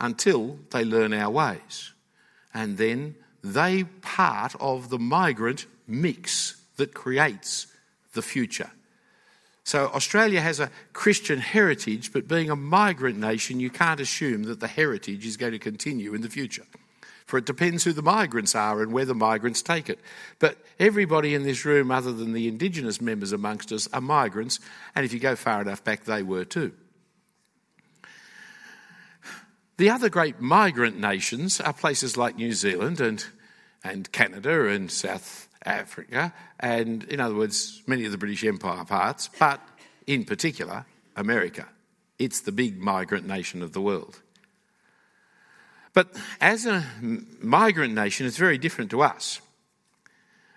until they learn our ways and then they part of the migrant mix that creates the future. So Australia has a Christian heritage, but being a migrant nation, you can't assume that the heritage is going to continue in the future. For it depends who the migrants are and where the migrants take it. But everybody in this room, other than the Indigenous members amongst us, are migrants, and if you go far enough back, they were too. The other great migrant nations are places like New Zealand and, and Canada and South Africa, and in other words, many of the British Empire parts, but in particular, America. It's the big migrant nation of the world. But as a migrant nation, it's very different to us.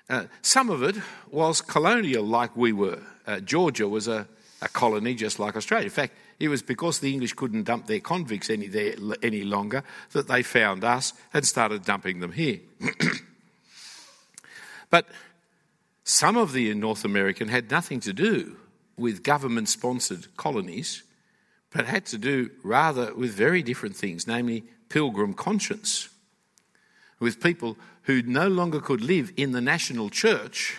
Uh, some of it was colonial, like we were. Uh, Georgia was a, a colony just like Australia. In fact, it was because the English couldn't dump their convicts any, there, any longer that they found us and started dumping them here. but some of the North American had nothing to do with government sponsored colonies, but had to do rather with very different things, namely pilgrim conscience, with people who no longer could live in the national church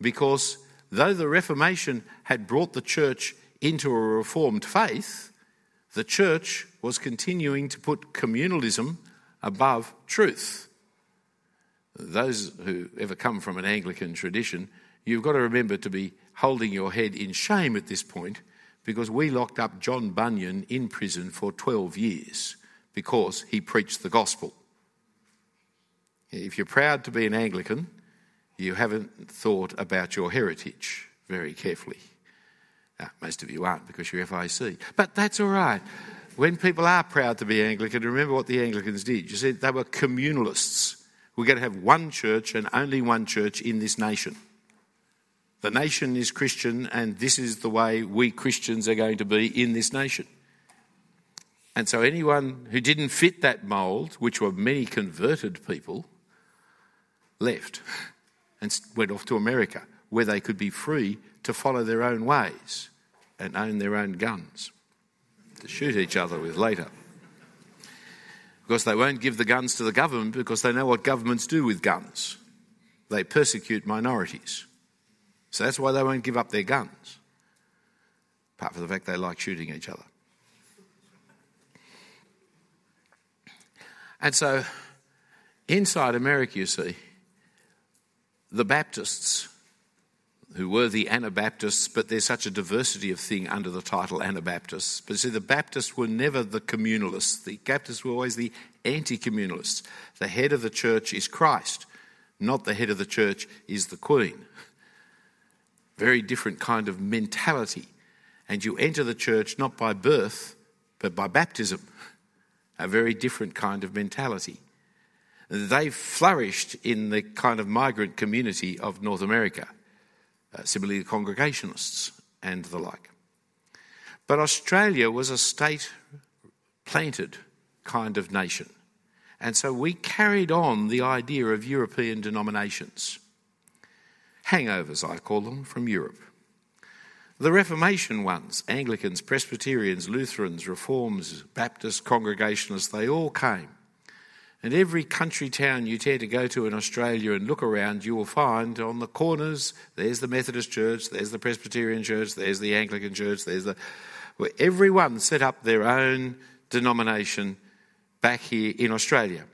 because though the Reformation had brought the church into a reformed faith, the church was continuing to put communalism above truth. Those who ever come from an Anglican tradition, you've got to remember to be holding your head in shame at this point because we locked up John Bunyan in prison for 12 years because he preached the gospel. If you're proud to be an Anglican, you haven't thought about your heritage very carefully. Now, most of you aren't because you're FIEC. But that's all right. When people are proud to be Anglican, remember what the Anglicans did. You said they were communalists. We're going to have one church and only one church in this nation. The nation is Christian, and this is the way we Christians are going to be in this nation. And so, anyone who didn't fit that mould, which were many converted people, left and went off to America where they could be free to follow their own ways and own their own guns to shoot each other with later. Because they won't give the guns to the government because they know what governments do with guns. They persecute minorities. So that's why they won't give up their guns, apart from the fact they like shooting each other. And so, inside America, you see, the Baptists, who were the Anabaptists, but there's such a diversity of thing under the title Anabaptists. But see, the Baptists were never the communalists. The Baptists were always the anti communalists. The head of the church is Christ, not the head of the church is the Queen. Very different kind of mentality. And you enter the church not by birth, but by baptism a very different kind of mentality. They flourished in the kind of migrant community of North America, uh, similarly, the Congregationalists and the like. But Australia was a state planted kind of nation. And so we carried on the idea of European denominations. Hangovers, I call them, from Europe. The Reformation ones, Anglicans, Presbyterians, Lutherans, Reforms, Baptists, Congregationalists, they all came. And every country town you dare to go to in Australia and look around, you will find on the corners there's the Methodist Church, there's the Presbyterian Church, there's the Anglican Church, there's the. Where everyone set up their own denomination back here in Australia.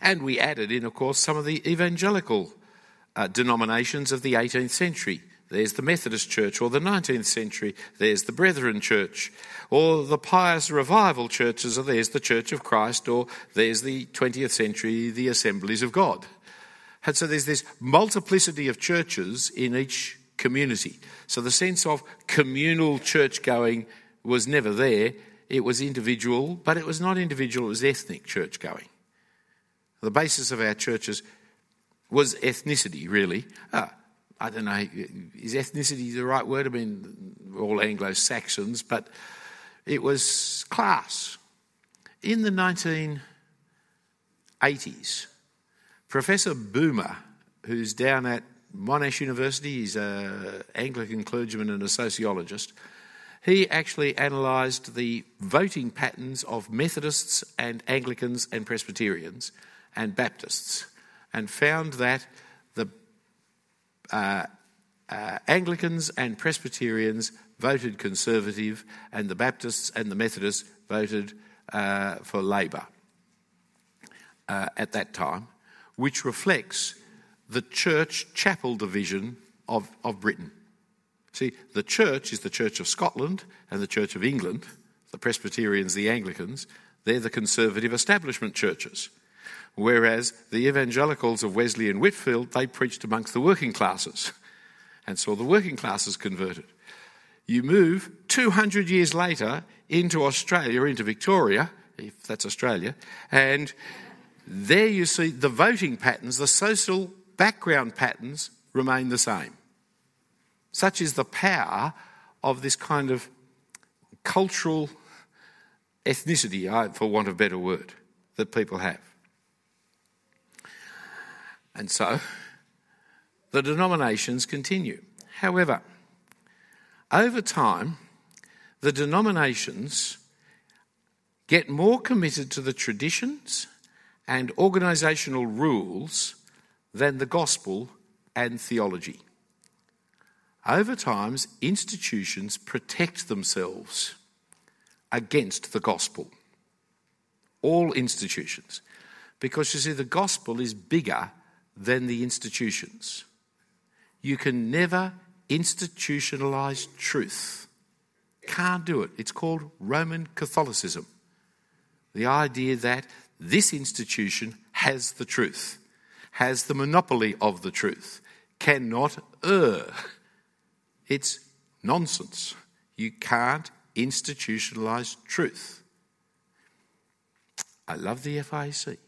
And we added in, of course, some of the evangelical uh, denominations of the 18th century there's the Methodist Church, or the 19th century, there's the Brethren Church, or the pious revival churches, or there's the Church of Christ, or there's the 20th century, the Assemblies of God. And so there's this multiplicity of churches in each community. So the sense of communal church going was never there. It was individual, but it was not individual, it was ethnic church going. The basis of our churches was ethnicity, really. Ah, I don't know, is ethnicity the right word? I mean, all Anglo Saxons, but it was class. In the 1980s, Professor Bouma, who's down at Monash University, he's an Anglican clergyman and a sociologist, he actually analysed the voting patterns of Methodists and Anglicans and Presbyterians and Baptists and found that uh, uh, Anglicans and Presbyterians voted Conservative, and the Baptists and the Methodists voted uh, for Labor uh, at that time, which reflects the church chapel division of, of Britain. See, the church is the Church of Scotland and the Church of England, the Presbyterians, the Anglicans, they're the conservative establishment churches. Whereas the evangelicals of Wesley and Whitefield, they preached amongst the working classes and saw the working classes converted. You move 200 years later into Australia, into Victoria, if that's Australia, and there you see the voting patterns, the social background patterns remain the same. Such is the power of this kind of cultural ethnicity, for want of a better word, that people have. And so the denominations continue. However, over time, the denominations get more committed to the traditions and organisational rules than the gospel and theology. Over time, institutions protect themselves against the gospel. All institutions. Because you see, the gospel is bigger than the institutions. You can never institutionalize truth. Can't do it. It's called Roman Catholicism. The idea that this institution has the truth, has the monopoly of the truth, cannot err. It's nonsense. You can't institutionalize truth. I love the FIEC.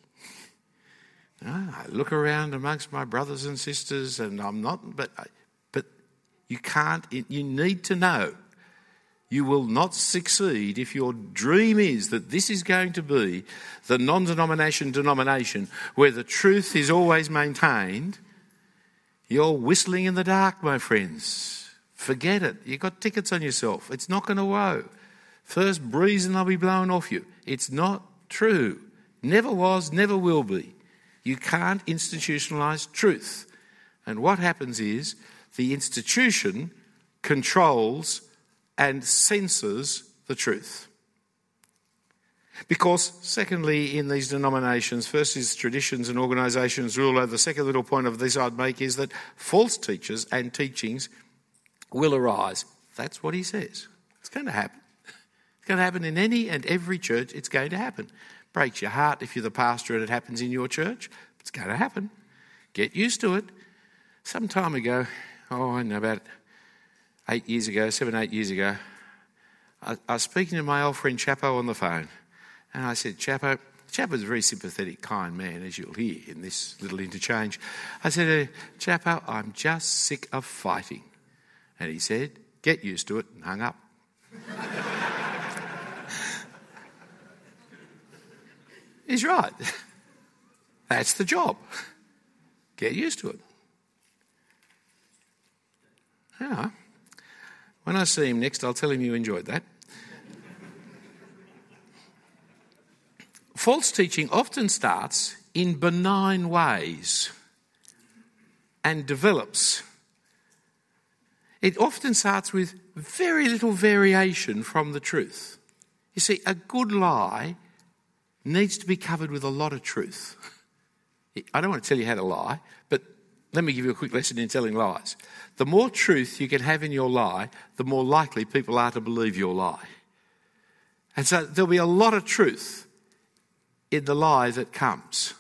Ah, I look around amongst my brothers and sisters, and I'm not, but, but you can't, you need to know. You will not succeed if your dream is that this is going to be the non denomination denomination where the truth is always maintained. You're whistling in the dark, my friends. Forget it. You've got tickets on yourself. It's not going to woe. First breeze and they'll be blown off you. It's not true. Never was, never will be. You can't institutionalize truth. And what happens is the institution controls and censors the truth. Because, secondly, in these denominations, first is traditions and organisations rule over. The second little point of this I'd make is that false teachers and teachings will arise. That's what he says. It's going to happen. It's going to happen in any and every church. It's going to happen. Breaks your heart if you're the pastor and it happens in your church. It's going to happen. Get used to it. Some time ago, oh, I know about eight years ago, seven, eight years ago, I, I was speaking to my old friend Chapo on the phone. And I said, Chapo, Chapo's a very sympathetic, kind man, as you'll hear in this little interchange. I said, uh, Chapo, I'm just sick of fighting. And he said, Get used to it, and hung up. He's right. That's the job. Get used to it. Yeah. When I see him next, I'll tell him you enjoyed that. False teaching often starts in benign ways and develops. It often starts with very little variation from the truth. You see, a good lie needs to be covered with a lot of truth. I don't want to tell you how to lie, but let me give you a quick lesson in telling lies. The more truth you can have in your lie, the more likely people are to believe your lie. And so there'll be a lot of truth in the lie that comes.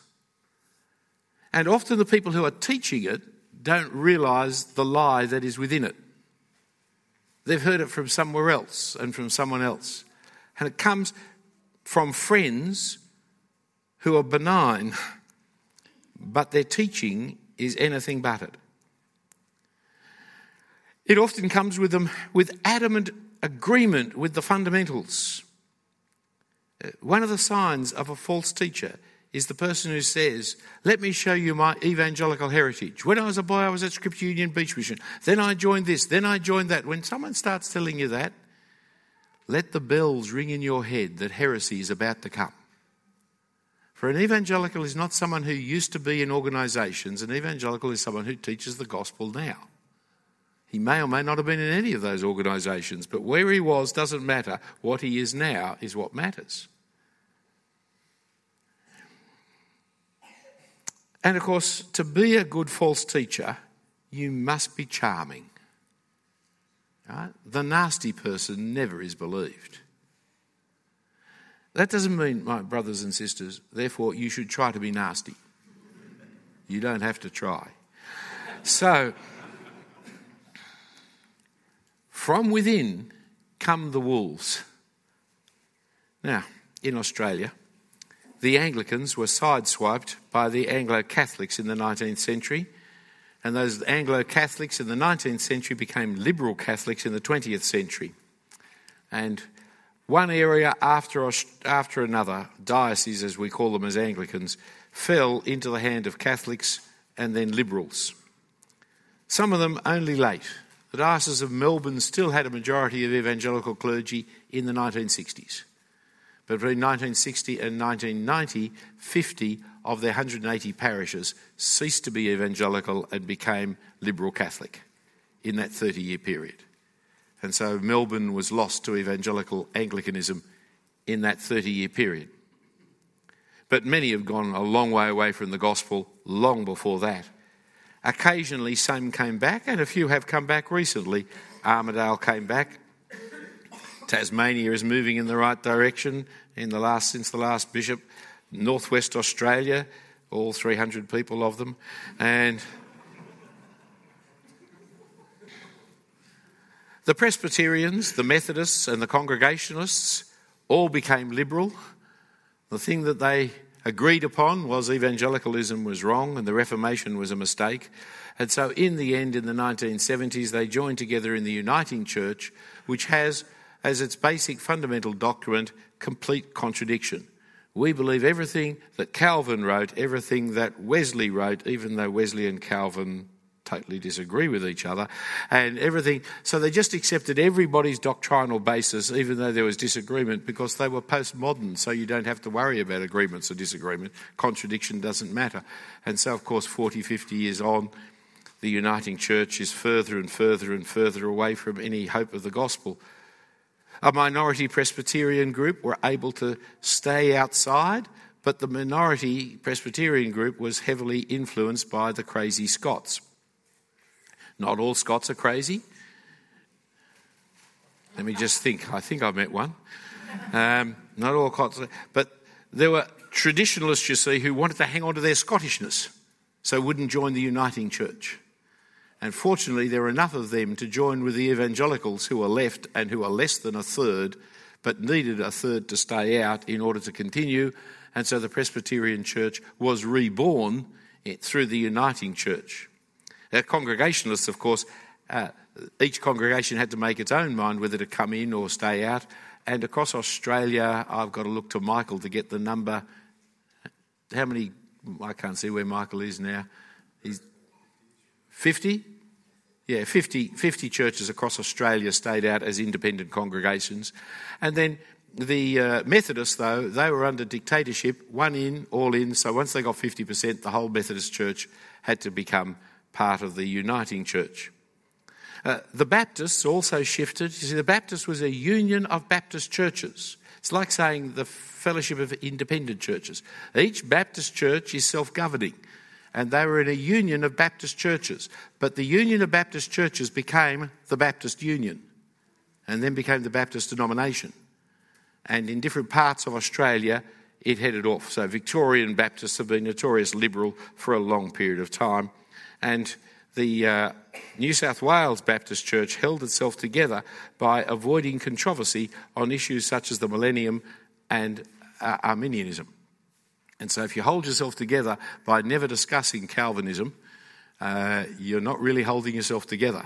And often the people who are teaching it don't realize the lie that is within it. They've heard it from somewhere else and from someone else. And it comes from friends who are benign, but their teaching is anything but it. It often comes with them with adamant agreement with the fundamentals. Uh, one of the signs of a false teacher is the person who says, Let me show you my evangelical heritage. When I was a boy, I was at Scripture Union Beach Mission. Then I joined this, then I joined that. When someone starts telling you that, let the bells ring in your head that heresy is about to come. For an evangelical is not someone who used to be in organisations, an evangelical is someone who teaches the gospel now. He may or may not have been in any of those organisations, but where he was doesn't matter. What he is now is what matters. And of course, to be a good false teacher, you must be charming. Right? The nasty person never is believed. That doesn't mean, my brothers and sisters, therefore, you should try to be nasty. You don't have to try. So, from within come the wolves. Now, in Australia, the Anglicans were sideswiped by the Anglo Catholics in the 19th century, and those Anglo Catholics in the 19th century became liberal Catholics in the 20th century. And one area after, after another, dioceses as we call them as Anglicans, fell into the hand of Catholics and then liberals. Some of them only late. The Diocese of Melbourne still had a majority of evangelical clergy in the 1960s. But between 1960 and 1990, 50 of their 180 parishes ceased to be evangelical and became liberal Catholic in that 30 year period. And so Melbourne was lost to evangelical Anglicanism in that 30 year period. But many have gone a long way away from the gospel long before that. Occasionally, some came back, and a few have come back recently. Armidale came back. Tasmania is moving in the right direction in the last, since the last bishop. Northwest Australia, all 300 people of them. And the Presbyterians, the Methodists, and the Congregationalists all became liberal. The thing that they agreed upon was evangelicalism was wrong and the Reformation was a mistake. And so, in the end, in the 1970s, they joined together in the Uniting Church, which has as its basic fundamental document complete contradiction. We believe everything that Calvin wrote, everything that Wesley wrote, even though Wesley and Calvin totally disagree with each other and everything. So they just accepted everybody's doctrinal basis, even though there was disagreement, because they were postmodern. So you don't have to worry about agreements or disagreement. Contradiction doesn't matter. And so, of course, 40, 50 years on, the uniting church is further and further and further away from any hope of the gospel. A minority Presbyterian group were able to stay outside but the minority Presbyterian group was heavily influenced by the crazy Scots. Not all Scots are crazy. Let me just think. I think I've met one. Um, not all Scots, but there were traditionalists, you see, who wanted to hang on to their Scottishness, so wouldn't join the uniting church. And fortunately, there were enough of them to join with the evangelicals who were left and who are less than a third, but needed a third to stay out in order to continue and so the Presbyterian Church was reborn through the Uniting Church. Now, Congregationalists, of course, uh, each congregation had to make its own mind whether to come in or stay out. And across Australia, I've got to look to Michael to get the number. How many? I can't see where Michael is now. He's 50? Yeah, 50, 50 churches across Australia stayed out as independent congregations. And then the uh, Methodists, though, they were under dictatorship, one in, all in. So once they got 50%, the whole Methodist church had to become part of the uniting church. Uh, the Baptists also shifted. You see, the Baptist was a union of Baptist churches. It's like saying the Fellowship of Independent Churches. Each Baptist church is self governing, and they were in a union of Baptist churches. But the Union of Baptist Churches became the Baptist Union, and then became the Baptist denomination and in different parts of Australia, it headed off. So Victorian Baptists have been notorious liberal for a long period of time, and the uh, New South Wales Baptist Church held itself together by avoiding controversy on issues such as the millennium and uh, Arminianism. And so, if you hold yourself together by never discussing Calvinism, uh, you're not really holding yourself together.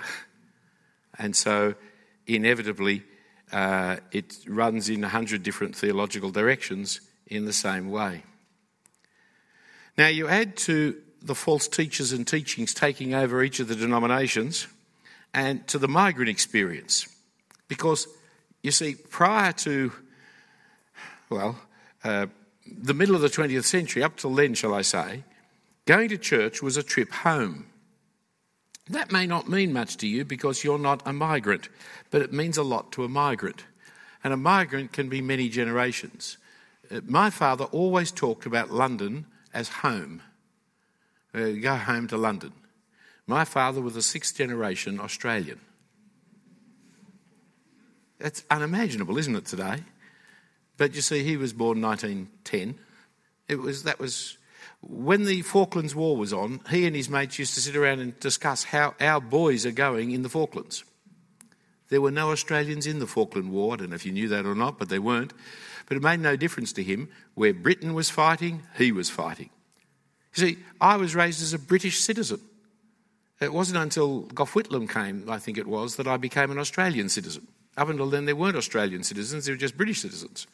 And so, inevitably, uh, it runs in a hundred different theological directions in the same way. Now, you add to the false teachers and teachings taking over each of the denominations and to the migrant experience. Because, you see, prior to, well, uh, the middle of the 20th century, up till then, shall I say, going to church was a trip home. That may not mean much to you because you're not a migrant, but it means a lot to a migrant. And a migrant can be many generations. Uh, my father always talked about London as home. Uh, go home to London. My father was a sixth generation Australian. That's unimaginable, isn't it, today? But you see, he was born 1910. It was, that was when the Falklands War was on, he and his mates used to sit around and discuss how our boys are going in the Falklands. There were no Australians in the Falkland War. I don't know if you knew that or not, but they weren't. But it made no difference to him. Where Britain was fighting, he was fighting. You see, I was raised as a British citizen. It wasn't until Gough Whitlam came, I think it was, that I became an Australian citizen. Up until then, there weren't Australian citizens, they were just British citizens.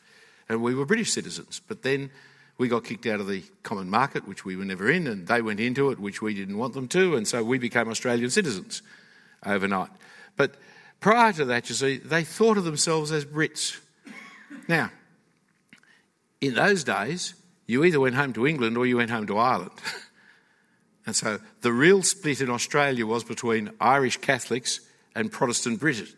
And we were British citizens. But then we got kicked out of the common market, which we were never in, and they went into it, which we didn't want them to, and so we became Australian citizens overnight. But prior to that, you see, they thought of themselves as Brits. Now, in those days, you either went home to England or you went home to Ireland. and so the real split in Australia was between Irish Catholics and Protestant British,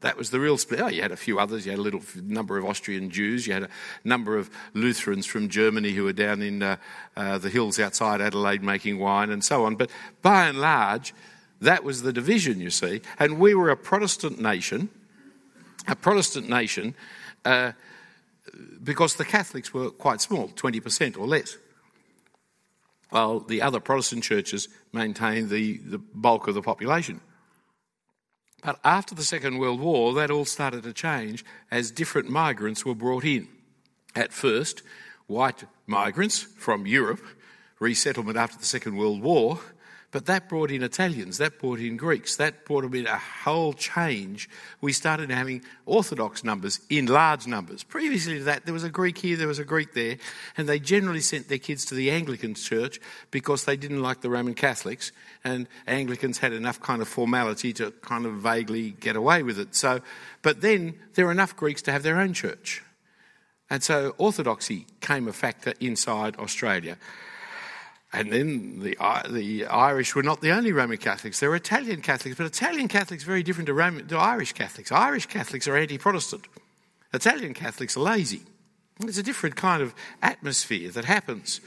that was the real split. Oh, you had a few others. You had a little number of Austrian Jews. You had a number of Lutherans from Germany who were down in uh, uh, the hills outside Adelaide making wine and so on. But by and large, that was the division, you see. And we were a Protestant nation, a Protestant nation, uh, because the Catholics were quite small, 20% or less. While the other Protestant churches maintained the, the bulk of the population. But after the Second World War, that all started to change as different migrants were brought in. At first, white migrants from Europe, resettlement after the Second World War, But that brought in Italians, that brought in Greeks, that brought in a whole change. We started having Orthodox numbers in large numbers. Previously to that, there was a Greek here, there was a Greek there, and they generally sent their kids to the Anglican church because they didn't like the Roman Catholics, and Anglicans had enough kind of formality to kind of vaguely get away with it. So, but then there were enough Greeks to have their own church. And so orthodoxy came a factor inside Australia. And then the, uh, the Irish were not the only Roman Catholics. There were Italian Catholics, but Italian Catholics are very different to, Roman, to Irish Catholics. Irish Catholics are anti Protestant, Italian Catholics are lazy. It's a different kind of atmosphere that happens.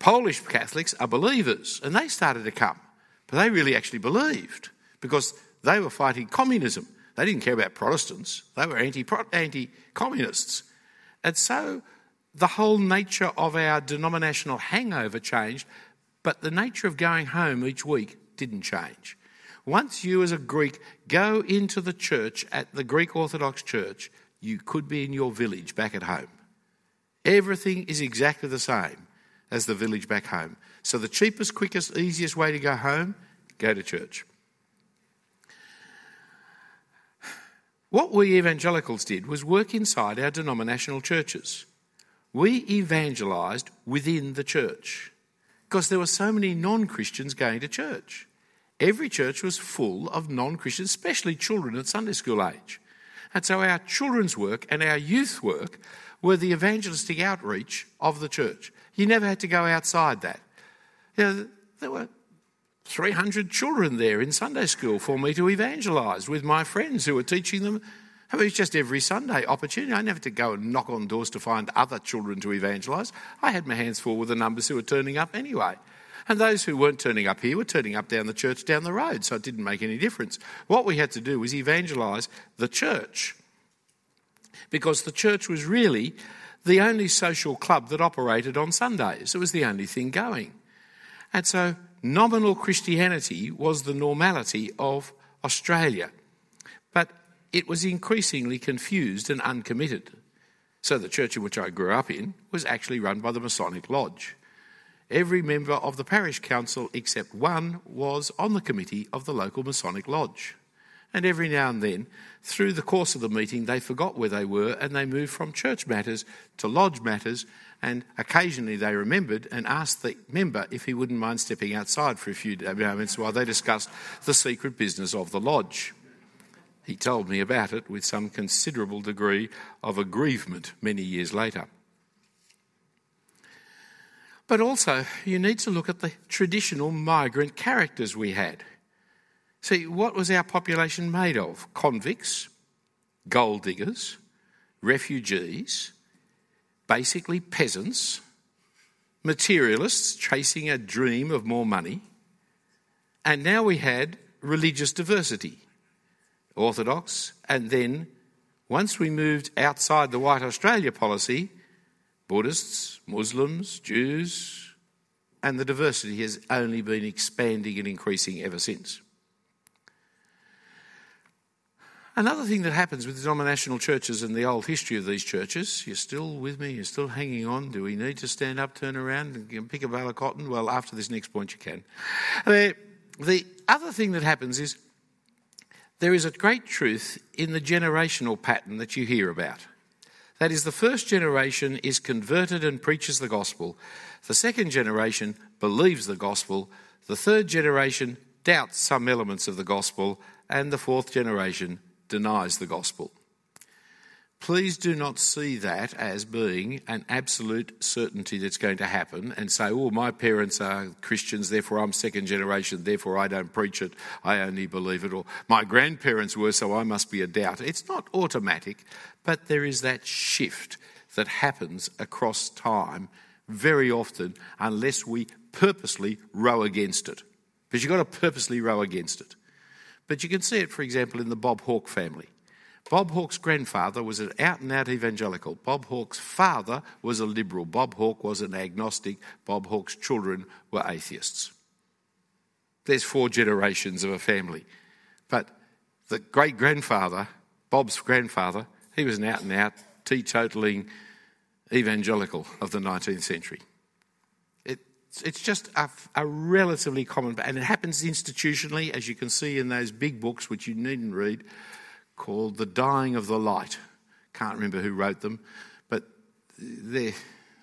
Polish Catholics are believers, and they started to come, but they really actually believed because they were fighting communism. They didn't care about Protestants, they were anti communists. And so the whole nature of our denominational hangover changed, but the nature of going home each week didn't change. Once you, as a Greek, go into the church at the Greek Orthodox Church, you could be in your village back at home. Everything is exactly the same as the village back home. So, the cheapest, quickest, easiest way to go home, go to church. What we evangelicals did was work inside our denominational churches we evangelized within the church because there were so many non Christians going to church. Every church was full of non Christians, especially children at Sunday school age. And so our children's work and our youth work were the evangelistic outreach of the church. You never had to go outside that. You know, there were 300 children there in Sunday school for me to evangelise with my friends who were teaching them it was just every Sunday opportunity. I never had to go and knock on doors to find other children to evangelise. I had my hands full with the numbers who were turning up anyway. And those who weren't turning up here were turning up down the church down the road, so it didn't make any difference. What we had to do was evangelise the church. Because the church was really the only social club that operated on Sundays. It was the only thing going. And so nominal Christianity was the normality of Australia. But it was increasingly confused and uncommitted. So the church in which I grew up in was actually run by the Masonic Lodge. Every member of the parish council except one was on the committee of the local Masonic Lodge. And every now and then, through the course of the meeting, they forgot where they were and they moved from church matters to lodge matters. And occasionally they remembered and asked the member if he wouldn't mind stepping outside for a few moments while they discussed the secret business of the lodge. He told me about it with some considerable degree of aggrievement many years later. But also, you need to look at the traditional migrant characters we had. See, what was our population made of? Convicts, gold diggers, refugees, basically peasants, materialists chasing a dream of more money, and now we had religious diversity. Orthodox, and then once we moved outside the White Australia policy, Buddhists, Muslims, Jews, and the diversity has only been expanding and increasing ever since. Another thing that happens with denominational churches and the old history of these churches, you're still with me, you're still hanging on. Do we need to stand up, turn around, and pick a bale of cotton? Well, after this next point, you can. The other thing that happens is there is a great truth in the generational pattern that you hear about. That is, the first generation is converted and preaches the gospel. The second generation believes the gospel. The third generation doubts some elements of the gospel. And the fourth generation denies the gospel. Please do not see that as being an absolute certainty that's going to happen and say, oh, my parents are Christians, therefore I'm second generation, therefore I don't preach it, I only believe it, or my grandparents were, so I must be a doubter. It's not automatic, but there is that shift that happens across time very often unless we purposely row against it. Because you've got to purposely row against it. But you can see it, for example, in the Bob Hawke family. Bob Hawke's grandfather was an out and out evangelical. Bob Hawke's father was a liberal. Bob Hawke was an agnostic. Bob Hawke's children were atheists. There's four generations of a family. But the great grandfather, Bob's grandfather, he was an out and out, teetotaling evangelical of the 19th century. It it's just a, a, relatively common, and it happens institutionally, as you can see in those big books, which you needn't read, called The Dying of the Light. Can't remember who wrote them, but they're,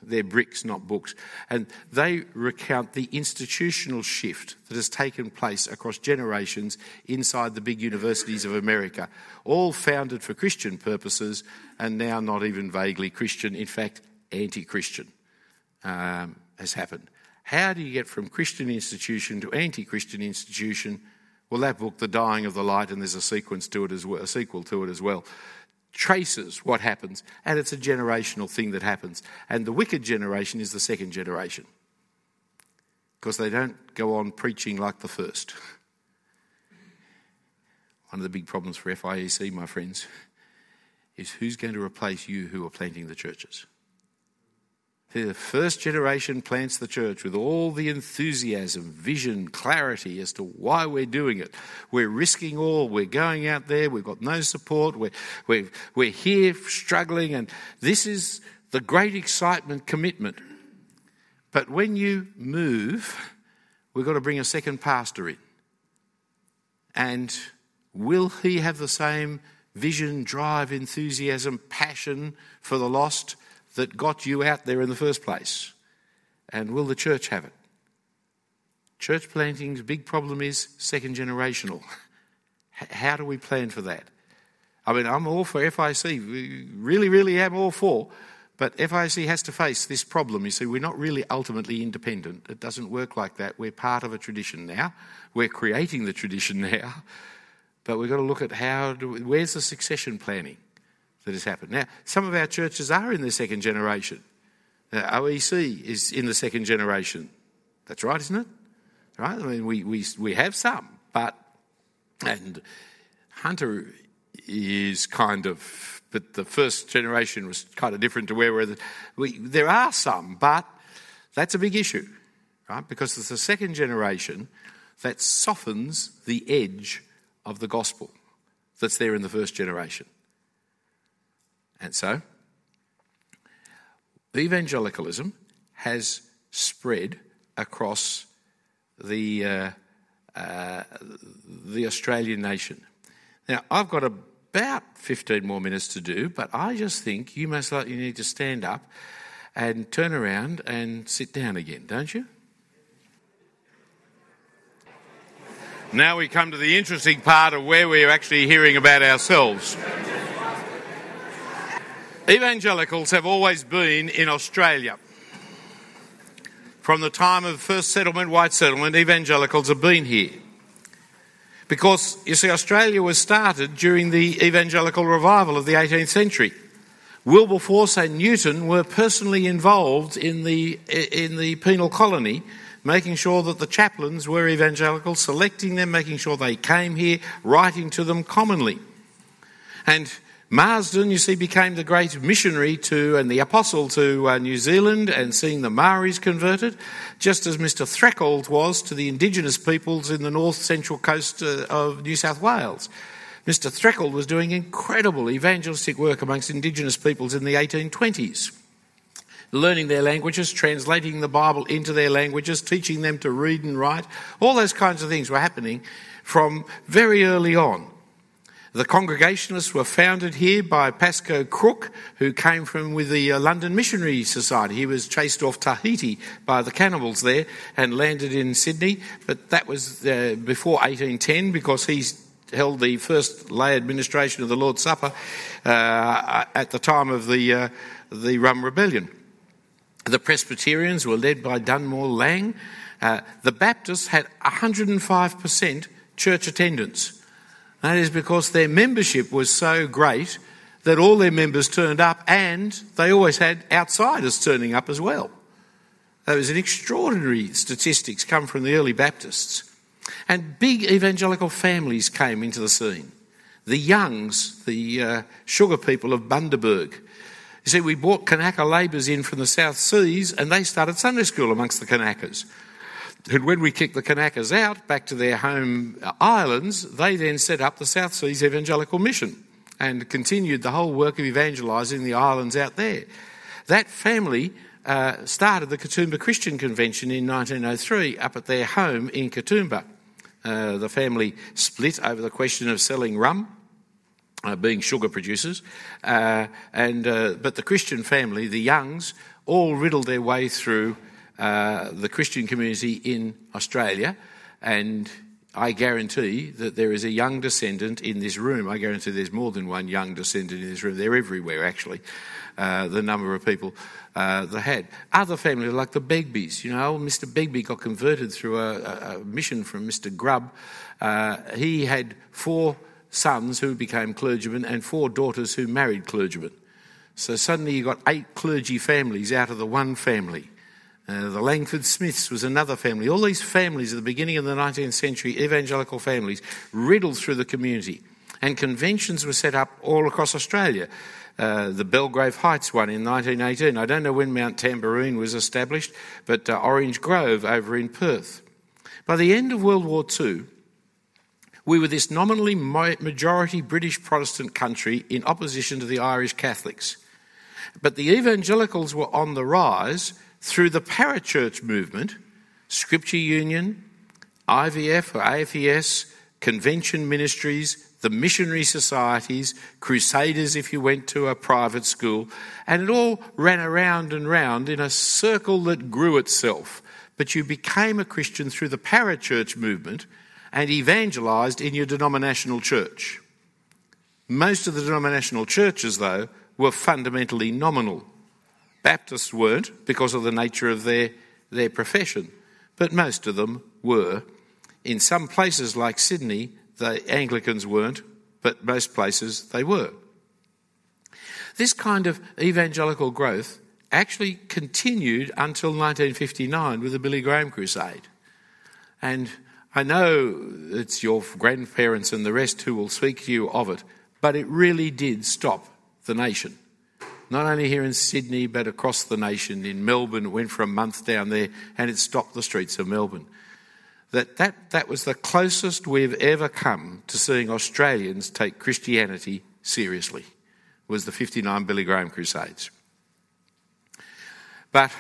they're bricks, not books. And they recount the institutional shift that has taken place across generations inside the big universities of America, all founded for Christian purposes and now not even vaguely Christian, in fact, anti Christian, um, has happened. How do you get from Christian institution to anti Christian institution? Well, that book, The Dying of the Light, and there's a sequence to it as well, a sequel to it as well, traces what happens, and it's a generational thing that happens. And the wicked generation is the second generation because they don't go on preaching like the first. One of the big problems for FIEC, my friends, is who's going to replace you who are planting the churches? The first generation plants the church with all the enthusiasm, vision, clarity as to why we're doing it. We're risking all. We're going out there. We've got no support. We're, we're, we're here struggling. And this is the great excitement commitment. But when you move, we've got to bring a second pastor in. And will he have the same vision, drive, enthusiasm, passion for the lost? That got you out there in the first place? And will the church have it? Church planting's big problem is second generational. How do we plan for that? I mean, I'm all for FIEC, We really, really am all for, but FIEC has to face this problem. You see, we're not really ultimately independent. It doesn't work like that. We're part of a tradition now. We're creating the tradition now, but we've got to look at how do we, where's the succession planning? That has happened. Now, some of our churches are in the second generation. Uh, now, OEC is in the second generation. That's right, isn't it? Right? I mean, we, we, we have some, but, and Hunter is kind of, but the first generation was kind of different to where we're, we, there are some, but that's a big issue, right? Because it's the second generation that softens the edge of the gospel that's there in the first generation. And so, evangelicalism has spread across the, uh, uh, the Australian nation. Now, I've got about 15 more minutes to do, but I just think you most likely need to stand up and turn around and sit down again, don't you? Now we come to the interesting part of where we're actually hearing about ourselves. Evangelicals have always been in Australia. From the time of first settlement, white settlement, evangelicals have been here. Because, you see, Australia was started during the evangelical revival of the 18th century. Wilberforce and Newton were personally involved in the, in the penal colony, making sure that the chaplains were evangelical, selecting them, making sure they came here, writing to them commonly. And Marsden, you see, became the great missionary to and the apostle to uh, New Zealand and seeing the Maoris converted, just as Mr. Threlkeld was to the indigenous peoples in the north central coast uh, of New South Wales. Mr. Threlkeld was doing incredible evangelistic work amongst indigenous peoples in the 1820s. Learning their languages, translating the Bible into their languages, teaching them to read and write, all those kinds of things were happening from very early on. The Congregationalists were founded here by Pascoe Crook, who came from with the uh, London Missionary Society. He was chased off Tahiti by the cannibals there and landed in Sydney, but that was uh, before 1810 because he held the first lay administration of the Lord's Supper uh, at the time of the, uh, the Rum Rebellion. The Presbyterians were led by Dunmore Lang. Uh, the Baptists had 105% church attendance. That is because their membership was so great that all their members turned up and they always had outsiders turning up as well. That was an extraordinary statistics come from the early Baptists. And big evangelical families came into the scene. The Youngs, the uh, sugar people of Bundaberg. You see, we brought Kanaka labourers in from the South Seas and they started Sunday school amongst the Kanakas. And when we kicked the Kanakas out back to their home islands, they then set up the South Seas Evangelical Mission and continued the whole work of evangelising the islands out there. That family uh, started the Katoomba Christian Convention in 1903 up at their home in Katoomba. Uh, the family split over the question of selling rum. Uh, being sugar producers, uh, and uh, but the Christian family, the Youngs, all riddled their way through uh, the Christian community in Australia, and I guarantee that there is a young descendant in this room. I guarantee there's more than one young descendant in this room. They're everywhere, actually, uh, the number of people uh, they had. Other families, like the Begbies, you know, Mr. Begbie got converted through a, a, mission from Mr. Grubb. Uh, he had four sons who became clergymen and four daughters who married clergymen. So suddenly you got eight clergy families out of the one family. Uh, the Langford Smiths was another family. All these families at the beginning of the 19th century, evangelical families, riddled through the community. And conventions were set up all across Australia. Uh, the Belgrave Heights one in 1918. I don't know when Mount Tamborine was established, but uh, Orange Grove over in Perth. By the end of World War II, we were this nominally majority British Protestant country in opposition to the Irish Catholics. But the evangelicals were on the rise through the parachurch movement, Scripture Union, IVF or AFES, convention ministries, the missionary societies, crusaders if you went to a private school, and it all ran around and round in a circle that grew itself. But you became a Christian through the parachurch movement and evangelised in your denominational church. Most of the denominational churches, though, were fundamentally nominal. Baptists weren't because of the nature of their, their profession, but most of them were. In some places like Sydney, the Anglicans weren't, but most places they were. This kind of evangelical growth actually continued until 1959 with the Billy Graham Crusade. And I know it's your grandparents and the rest who will speak to you of it, but it really did stop the nation not only here in Sydney, but across the nation. In Melbourne, it went for a month down there and it stopped the streets of Melbourne. That, that, that was the closest we've ever come to seeing Australians take Christianity seriously, was the 59 Billy Graham Crusades. But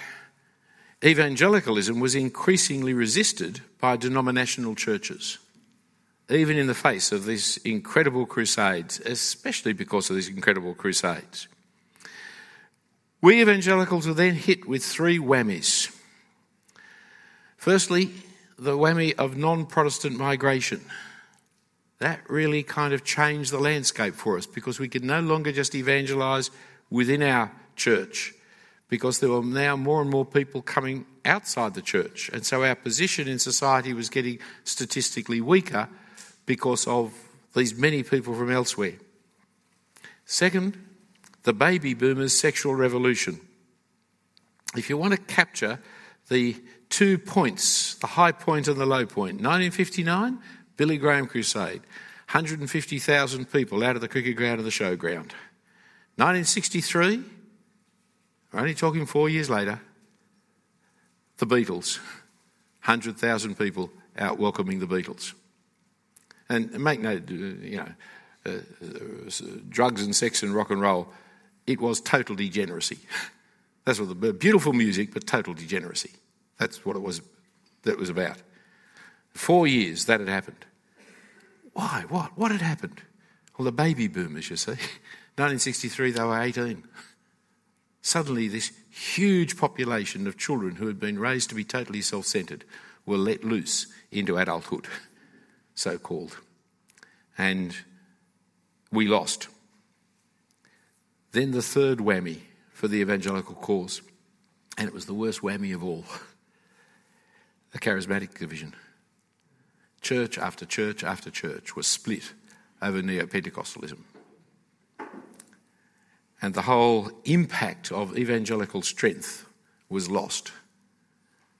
evangelicalism was increasingly resisted by denominational churches, even in the face of these incredible crusades, especially because of these incredible crusades. We evangelicals are then hit with three whammies. Firstly, the whammy of non Protestant migration. That really kind of changed the landscape for us because we could no longer just evangelise within our church because there were now more and more people coming outside the church. And so our position in society was getting statistically weaker because of these many people from elsewhere. Second, the baby boomers' sexual revolution. If you want to capture the two points, the high point and the low point, 1959, Billy Graham Crusade, 150,000 people out of the cricket ground and the showground. 1963, we're only talking four years later, the Beatles, 100,000 people out welcoming the Beatles. And make no, you know, uh, uh, drugs and sex and rock and roll it was total degeneracy. That's what the beautiful music, but total degeneracy. That's what it was. That was about. Four years that had happened. Why? What? What had happened? Well, the baby boomers, you see. 1963, they were 18. Suddenly, this huge population of children who had been raised to be totally self centered were let loose into adulthood, so called. And we lost. Then the third whammy for the evangelical cause, and it was the worst whammy of all the charismatic division. Church after church after church was split over neo Pentecostalism. And the whole impact of evangelical strength was lost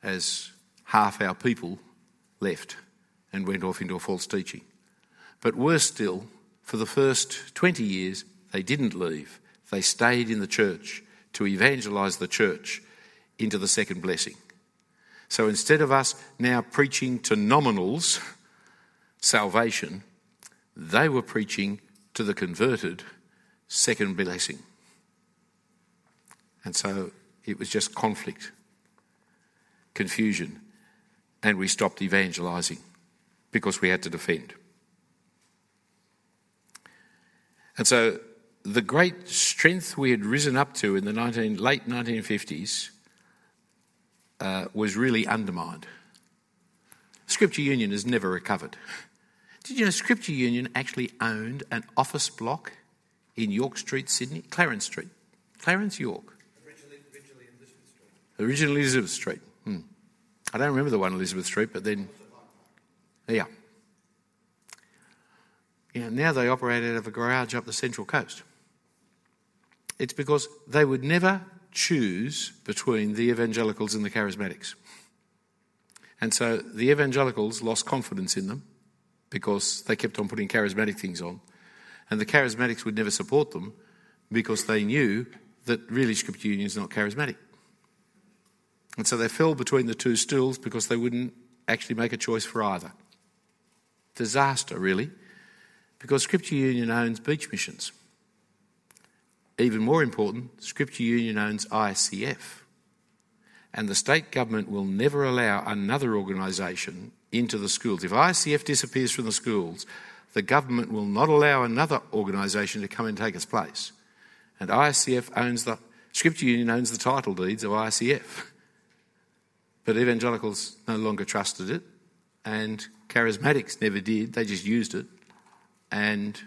as half our people left and went off into a false teaching. But worse still, for the first 20 years, they didn't leave. They stayed in the church to evangelize the church into the second blessing. So instead of us now preaching to nominals salvation, they were preaching to the converted second blessing. And so it was just conflict, confusion, and we stopped evangelizing because we had to defend. And so the great strength we had risen up to in the 19, late 1950s uh, was really undermined. Scripture Union has never recovered. Did you know Scripture Union actually owned an office block in York Street, Sydney? Clarence Street. Clarence, York. Originally, originally Elizabeth Street. Originally Elizabeth Street. Hmm. I don't remember the one Elizabeth Street, but then. Yeah. Yeah, now they operate out of a garage up the Central Coast. It's because they would never choose between the evangelicals and the charismatics. And so the evangelicals lost confidence in them because they kept on putting charismatic things on. And the charismatics would never support them because they knew that really Scripture Union is not charismatic. And so they fell between the two stools because they wouldn't actually make a choice for either. Disaster, really, because Scripture Union owns beach missions. Even more important, Scripture Union owns ISCF. And the state government will never allow another organisation into the schools. If ISCF disappears from the schools, the government will not allow another organisation to come and take its place. And ISCF owns the, Scripture Union owns the title deeds of ISCF. But evangelicals no longer trusted it, and charismatics never did, they just used it. And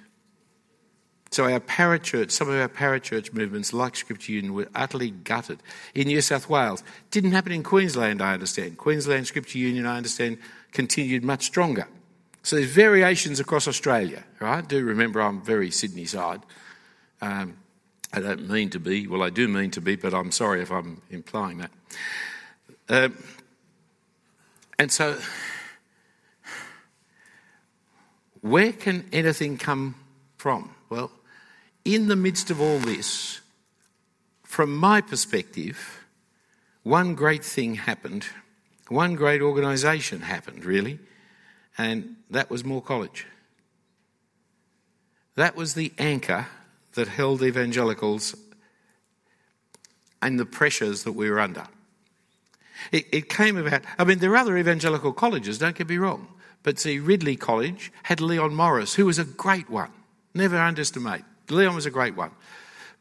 so our parachurch, some of our parachurch movements, like Scripture Union, were utterly gutted. In New South Wales, didn't happen in Queensland, I understand. Queensland Scripture Union, I understand, continued much stronger. So there's variations across Australia, right? Do remember I'm very Sydney side. Um, I don't mean to be. Well, I do mean to be, but I'm sorry if I'm implying that. Um, and so, where can anything come from? Well, in the midst of all this, from my perspective, one great thing happened. One great organisation happened, really, and that was Moore College. That was the anchor that held evangelicals and the pressures that we were under. It, it, came about, I mean, there are other evangelical colleges, don't get me wrong, but see, Ridley College had Leon Morris, who was a great one. Never underestimate. Leon was a great one.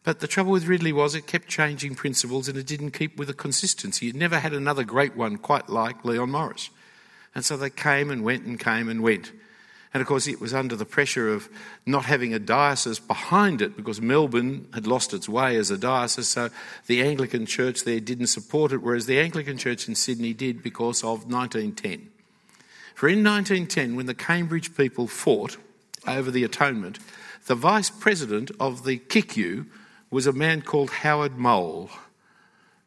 But the trouble with Ridley was it kept changing principles and it didn't keep with a consistency. It never had another great one quite like Leon Morris. And so they came and went and came and went. And of course, it was under the pressure of not having a diocese behind it because Melbourne had lost its way as a diocese. So the Anglican Church there didn't support it, whereas the Anglican Church in Sydney did because of 1910. For in 1910, when the Cambridge people fought over the atonement, the vice president of the CICCU was a man called Howard Mowll,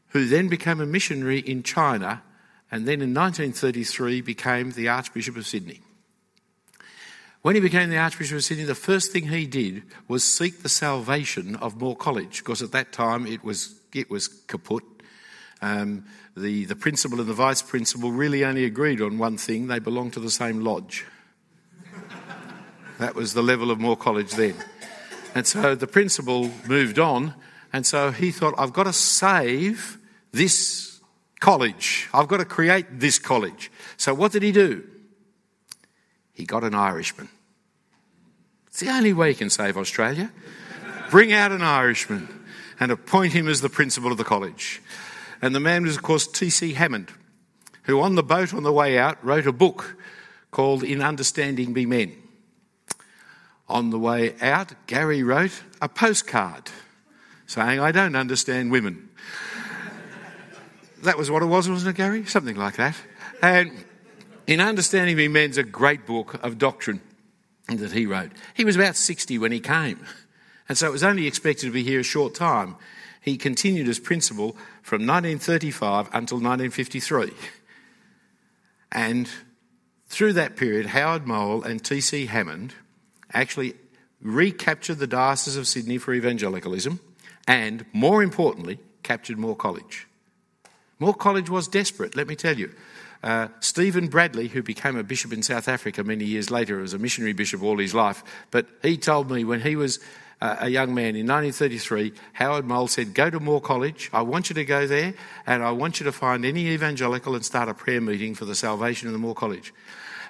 who then became a missionary in China and then in 1933 became the Archbishop of Sydney. When he became the Archbishop of Sydney, the first thing he did was seek the salvation of Moore College, because at that time it was, it was kaput. Um, the, the principal and the vice principal really only agreed on one thing they belonged to the same lodge. That was the level of Moore College then. And so the principal moved on, and so he thought, I've got to save this college. I've got to create this college. So what did he do? He got an Irishman. It's the only way you can save Australia. Bring out an Irishman and appoint him as the principal of the college. And the man was, of course, T.C. Hammond, who on the boat on the way out wrote a book called In Understanding Be Men. On the way out, Gary wrote a postcard saying, I don't understand women. that was what it was, wasn't it, Gary? Something like that. And in Understanding Me Men's a great book of doctrine that he wrote. He was about 60 when he came, and so it was only expected to be here a short time. He continued as principal from 1935 until 1953. And through that period, Howard Mowll and T.C. Hammond actually recaptured the Diocese of Sydney for evangelicalism and, more importantly, captured Moore College. Moore College was desperate, let me tell you. Uh, Stephen Bradley, who became a bishop in South Africa many years later, was a missionary bishop all his life, but he told me when he was uh, a young man in 1933, Howard Mowll said, Go to Moore College. I want you to go there and I want you to find any evangelical and start a prayer meeting for the salvation of the Moore College.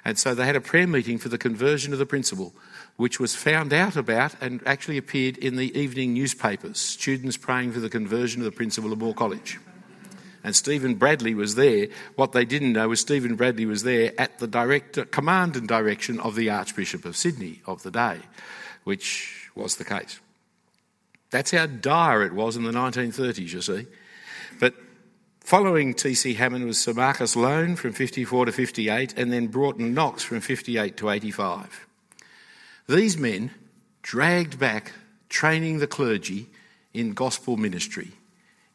And so they had a prayer meeting for the conversion of the principal, which was found out about and actually appeared in the evening newspapers. Students praying for the conversion of the principal of Moore College. And Stephen Bradley was there. What they didn't know was Stephen Bradley was there at the direct command and direction of the Archbishop of Sydney of the day, which was the case. That's how dire it was in the 1930s, you see. But following T.C. Hammond was Sir Marcus Loane from 54 to 58, and then Broughton Knox from 58 to 85. These men dragged back training the clergy in gospel ministry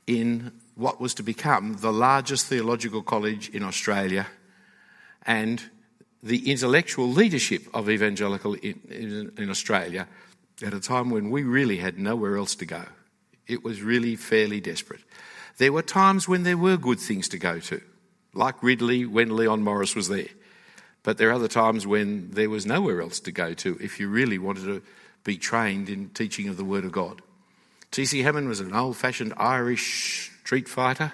in what was to become the largest theological college in Australia and the intellectual leadership of evangelical in, in, in, Australia at a time when we really had nowhere else to go. It was really fairly desperate. There were times when there were good things to go to, like Ridley when Leon Morris was there. But there are other times when there was nowhere else to go to if you really wanted to be trained in teaching of the Word of God. T.C. Hammond was an old fashioned Irish street fighter.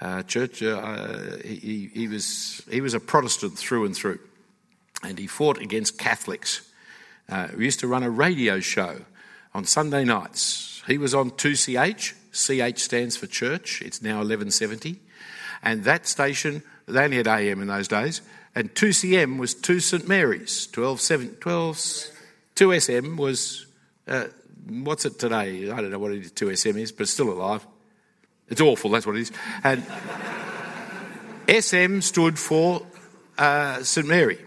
Uh, church, uh, he, he, was, he was a Protestant through and through, and he fought against Catholics. Uh, used to run a radio show on Sunday nights. He was on 2CH. CH stands for church. It's now 1170. And that station, they only had AM in those days, and 2CM was 2 St Mary's. 12, 7, 12 2SM was, uh, what's it today? I don't know what it is, 2SM is, but it's still alive. It's awful, that's what it is. And SM stood for uh, St Mary.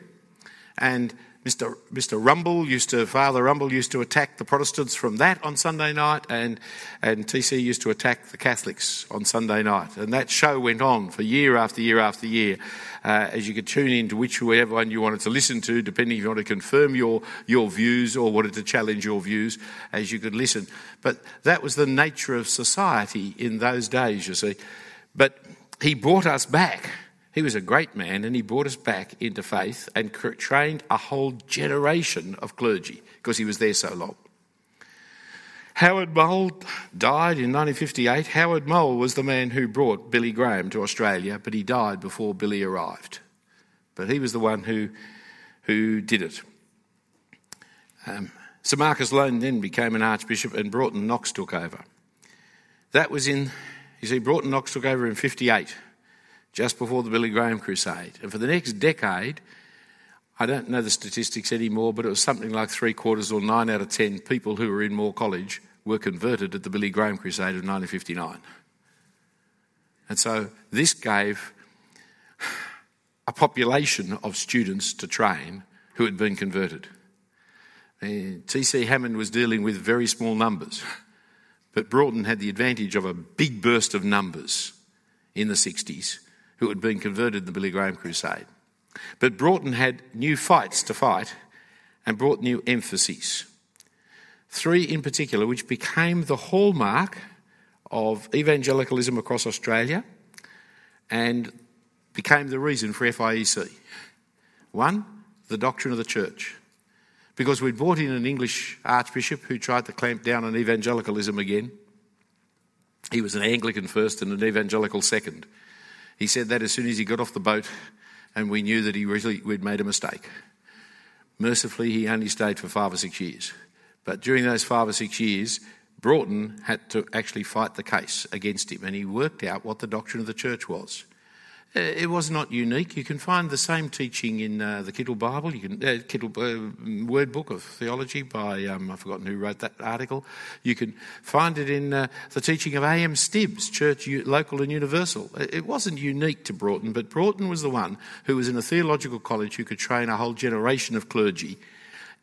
And Mr. Mr. Rumble used to, Father Rumble used to attack the Protestants from that on Sunday night, and, and TC used to attack the Catholics on Sunday night. And that show went on for year after year after year, uh, as you could tune in to whichever one you wanted to listen to, depending if you wanted to confirm your, your views or wanted to challenge your views, as you could listen. But that was the nature of society in those days, you see. But he brought us back he was a great man and he brought us back into faith and trained a whole generation of clergy because he was there so long. Howard Mowll died in 1958. Howard Mowll was the man who brought Billy Graham to Australia, but he died before Billy arrived. But he was the one who, who did it. Um, Sir Marcus Loane then became an archbishop and Broughton Knox took over. That was in, you see, Broughton Knox took over in 58 just before the Billy Graham crusade. And for the next decade, I don't know the statistics anymore, but it was something like three quarters or nine out of ten people who were in Moore College were converted at the Billy Graham crusade of 1959. And so this gave a population of students to train who had been converted. T.C. Hammond was dealing with very small numbers, but Broughton had the advantage of a big burst of numbers in the 60s who had been converted in the Billy Graham crusade. But Broughton had new fights to fight and brought new emphases. Three in particular, which became the hallmark of evangelicalism across Australia and became the reason for FIEC. One, the doctrine of the church. Because we'd brought in an English archbishop who tried to clamp down on evangelicalism again. He was an Anglican first and an evangelical second. He said that as soon as he got off the boat, and we knew that he really we'd made a mistake. Mercifully, he only stayed for five or six years. But during those five or six years, Broughton had to actually fight the case against him, and he worked out what the doctrine of the church was. Uh, it was not unique. You can find the same teaching in uh, the Kittel Bible, you can uh, Kittel uh, Word Book of Theology by um, I've forgotten who wrote that article. You can find it in uh, the teaching of A.M. Stibbs, Church Local and Universal. It wasn't unique to Broughton, but Broughton was the one who was in a theological college who could train a whole generation of clergy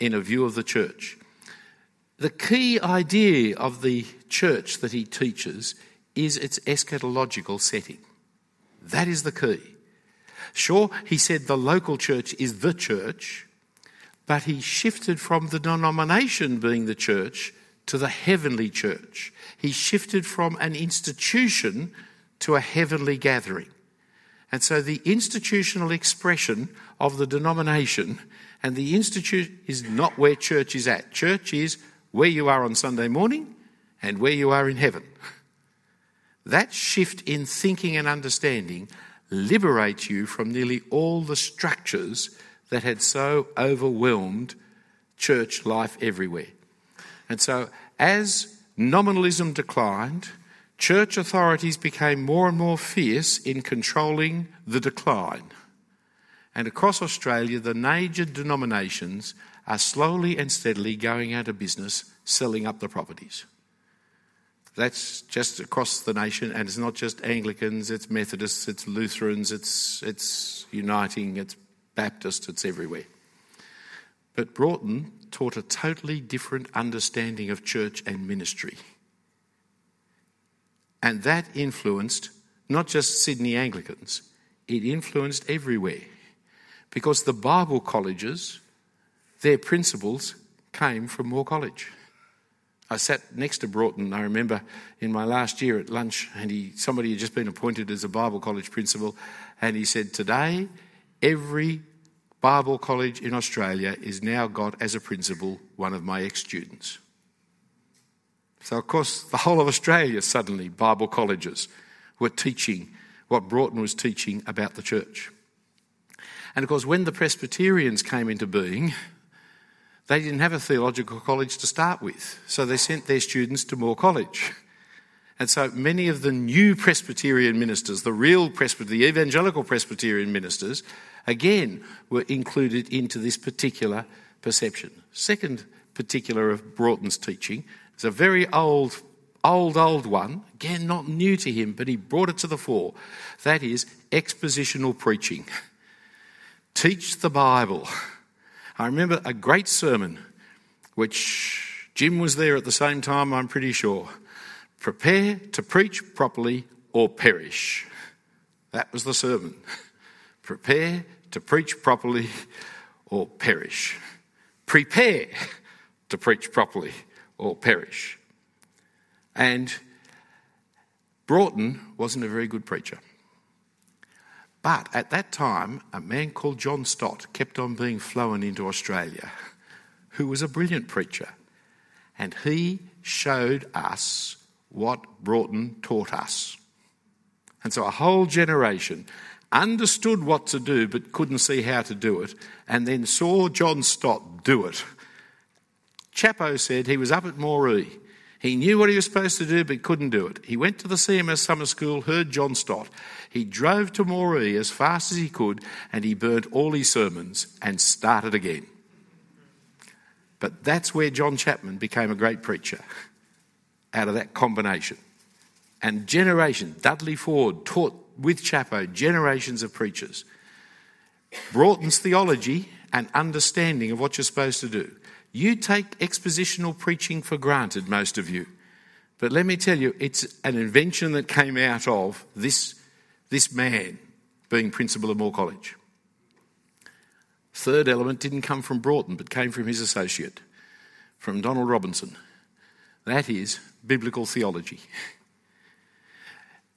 in a view of the church. The key idea of the church that he teaches is its eschatological setting. That is the key. Sure, he said the local church is the church, but he shifted from the denomination being the church to the heavenly church. He shifted from an institution to a heavenly gathering. And so the institutional expression of the denomination and the institute is not where church is at. Church is where you are on Sunday morning and where you are in heaven. That shift in thinking and understanding liberates you from nearly all the structures that had so overwhelmed church life everywhere. And so, as nominalism declined, church authorities became more and more fierce in controlling the decline. And across Australia, the major denominations are slowly and steadily going out of business, selling up the properties. That's just across the nation, and it's not just Anglicans, it's Methodists, it's Lutherans, it's, it's Uniting, it's Baptist, it's everywhere. But Broughton taught a totally different understanding of church and ministry. And that influenced not just Sydney Anglicans, it influenced everywhere. Because the Bible colleges, their principles came from Moore College. I sat next to Broughton, I remember in my last year at lunch, and he, somebody had just been appointed as a Bible college principal, and he said, Today, every Bible college in Australia is now got as a principal one of my ex students. So, of course, the whole of Australia suddenly, Bible colleges were teaching what Broughton was teaching about the church. And of course, when the Presbyterians came into being, they didn't have a theological college to start with, so they sent their students to Moore College. And so many of the new Presbyterian ministers, the real Presbyterian, the evangelical Presbyterian ministers, again were included into this particular perception. Second particular of Broughton's teaching is a very old, old, old one, again not new to him, but he brought it to the fore. That is expositional preaching. Teach the Bible. I remember a great sermon, which Jim was there at the same time, I'm pretty sure. Prepare to preach properly or perish. That was the sermon. Prepare to preach properly or perish. Prepare to preach properly or perish. And Broughton wasn't a very good preacher. But at that time, a man called John Stott kept on being flown into Australia, who was a brilliant preacher. And he showed us what Broughton taught us. And so a whole generation understood what to do but couldn't see how to do it, and then saw John Stott do it. Chapo said he was up at Moree he knew what he was supposed to do but couldn't do it. He went to the CMS summer school, heard John Stott. He drove to Moree as fast as he could and he burnt all his sermons and started again. But that's where John Chapman became a great preacher, out of that combination. And generation, Dudley Foord taught with Chapo generations of preachers. Broughton's theology and understanding of what you're supposed to do. You take expositional preaching for granted, most of you. But let me tell you, it's an invention that came out of this, this man being principal of Moore College. Third element didn't come from Broughton, but came from his associate, from Donald Robinson. That is biblical theology.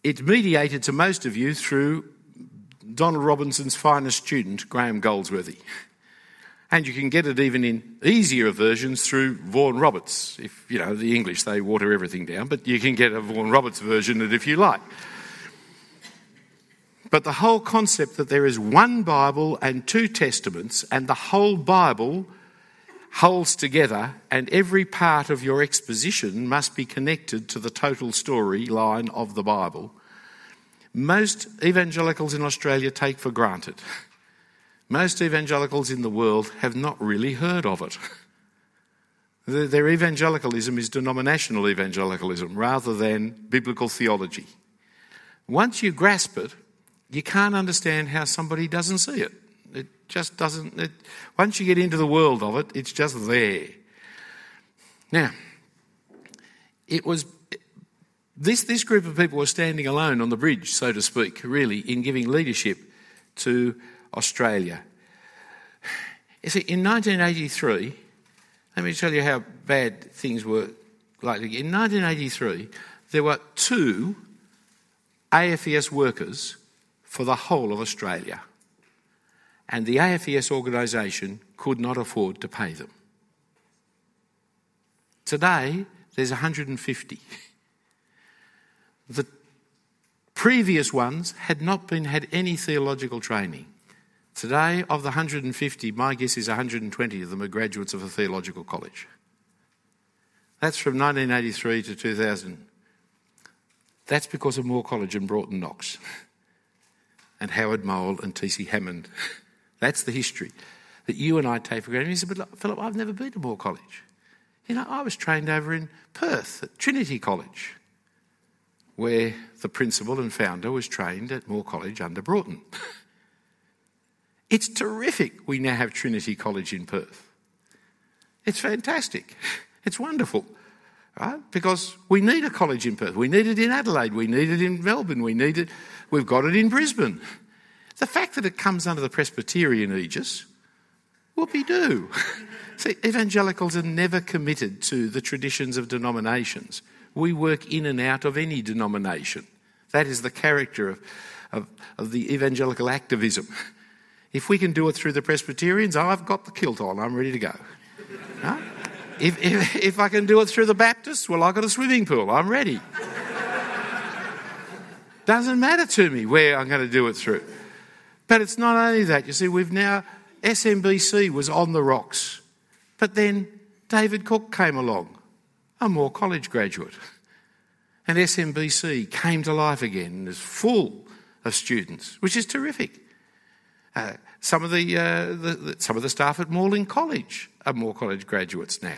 It mediated to most of you through Donald Robinson's finest student, Graham Goldsworthy. And you can get it even in easier versions through Vaughan Roberts. If, you know, the English, they water everything down, but you can get a Vaughan Roberts version of it if you like. But the whole concept that there is one Bible and two Testaments, and the whole Bible holds together, and every part of your exposition must be connected to the total storyline of the Bible, most evangelicals in Australia take for granted. Most evangelicals in the world have not really heard of it. Their evangelicalism is denominational evangelicalism rather than biblical theology. Once you grasp it, you can't understand how somebody doesn't see it. It just doesn't. It, once you get into the world of it, it's just there. Now, it was this, this group of people were standing alone on the bridge, so to speak, really, in giving leadership to Australia. You see, in 1983, let me tell you how bad things were like. In 1983, there were two AFES workers for the whole of Australia, and the AFES organisation could not afford to pay them. Today, there's 150. The previous ones had not been had any theological training. Today, of the 150, my guess is 120 of them are graduates of a theological college. That's from 1983 to 2000. That's because of Moore College and Broughton Knox and Howard Mowll and T.C. Hammond. That's the history that you and I take for granted. He said, but Philip, I've never been to Moore College. You know, I was trained over in Perth at Trinity College, where the principal and founder was trained at Moore College under Broughton. it's terrific we now have Trinity College in Perth. It's fantastic. It's wonderful. Right? Because we need a college in Perth. We need it in Adelaide. We need it in Melbourne. We need it, we've got it in Brisbane. The fact that it comes under the Presbyterian aegis, whoopie do. See, evangelicals are never committed to the traditions of denominations. We work in and out of any denomination. That is the character of, of, of the evangelical activism. If we can do it through the Presbyterians, oh, I've got the kilt on, I'm ready to go. If, if, if, I can do it through the Baptists, well, I've got a swimming pool, I'm ready. Doesn't matter to me where I'm going to do it through. But it's not only that, you see, we've now, SMBC was on the rocks. But then David Cook came along, a Moore College graduate. And SMBC came to life again and is full of students, which is terrific. Uh, some, of the, uh, the, the, some of the staff at Morling College are Moore College graduates now.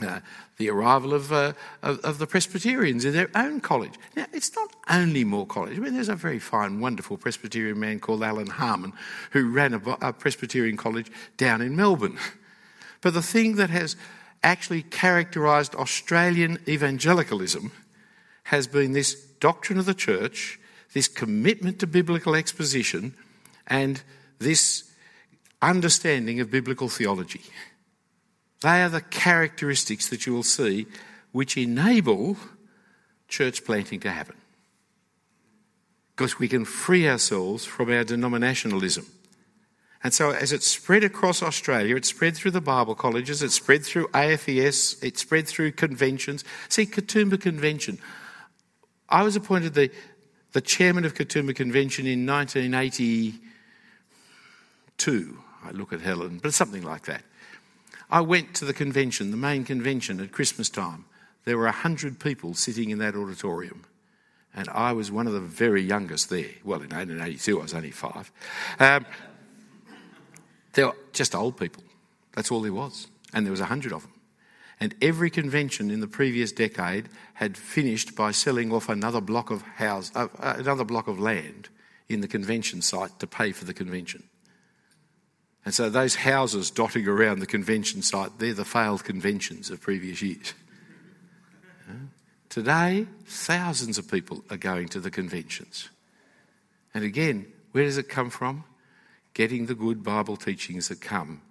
Uh, the arrival of, uh, of, of, the Presbyterians in their own college. Now, it's not only Moore College. I mean, there's a very fine, wonderful Presbyterian man called Alan Harman who ran a, a Presbyterian college down in Melbourne. But the thing that has actually characterised Australian evangelicalism has been this doctrine of the church, this commitment to biblical exposition, and this understanding of biblical theology. They are the characteristics that you will see which enable church planting to happen. Because we can free ourselves from our denominationalism. And so, as it spread across Australia, it spread through the Bible colleges, it spread through AFES, it spread through conventions. See, Katoomba Convention. I was appointed the, the chairman of Katoomba Convention in 1982. I look at Helen, but something like that. I went to the convention, the main convention at Christmas time. There were 100 people sitting in that auditorium. And I was one of the very youngest there. Well, in 1882, I was only five. Um, they were just old people. That's all there was. And there was a hundred of them. And every convention in the previous decade had finished by selling off another block of house, uh, uh, another block of land in the convention site to pay for the convention. And so those houses dotting around the convention site, they're the failed conventions of previous years. Today, thousands of people are going to the conventions. And again, where does it come from? getting the good Bible teachings that come.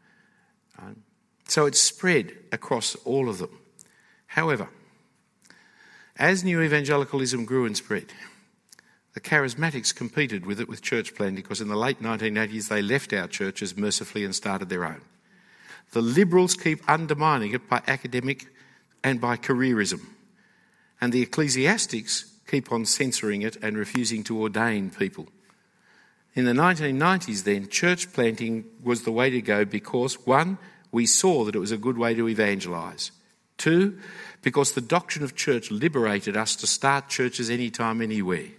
So it's spread across all of them. However, as new evangelicalism grew and spread, the charismatics competed with it with church planting because in the late 1980s they left our churches mercifully and started their own. The liberals keep undermining it by academic and by careerism. And the ecclesiastics keep on censoring it and refusing to ordain people. In the 1990s, then, church planting was the way to go because, one, we saw that it was a good way to evangelize. Two, because the doctrine of church liberated us to start churches anytime, anywhere.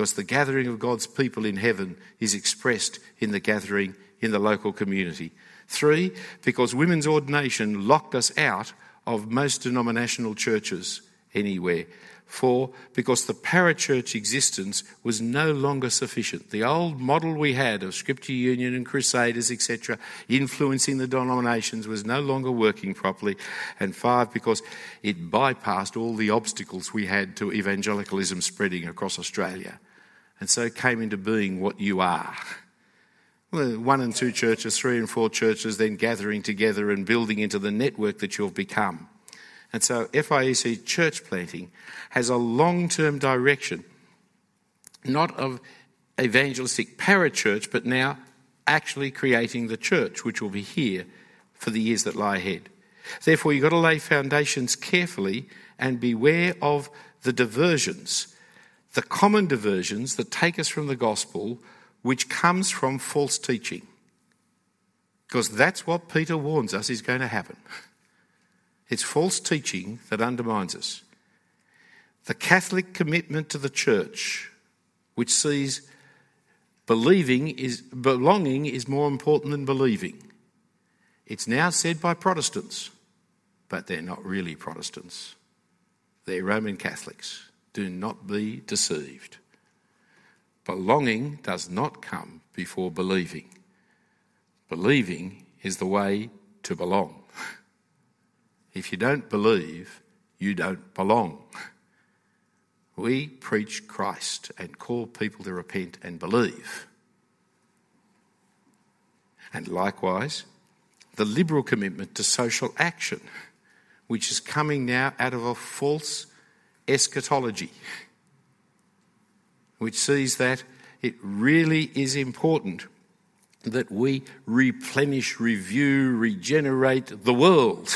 Because the gathering of God's people in heaven is expressed in the gathering in the local community. Three, because women's ordination locked us out of most denominational churches anywhere. Four, because the parachurch existence was no longer sufficient. The old model we had of Scripture Union and Crusaders, etc., influencing the denominations was no longer working properly. And five, because it bypassed all the obstacles we had to evangelicalism spreading across Australia. And so came into being what you are. One and two churches, three and four churches, then gathering together and building into the network that you've become. And so FIEC church planting has a long term direction, not of evangelistic parachurch, but now actually creating the church, which will be here for the years that lie ahead. Therefore, you've got to lay foundations carefully and beware of the diversions, the common diversions that take us from the gospel, which comes from false teaching. Because that's what Peter warns us is going to happen. It's false teaching that undermines us. The Catholic commitment to the church, which sees believing is belonging is more important than believing. It's now said by Protestants, but they're not really Protestants. They're Roman Catholics. Do not be deceived. Belonging does not come before believing. Believing is the way to belong. If you don't believe, you don't belong. We preach Christ and call people to repent and believe. And likewise, the liberal commitment to social action, which is coming now out of a false eschatology, which sees that it really is important that we replenish, review, regenerate the world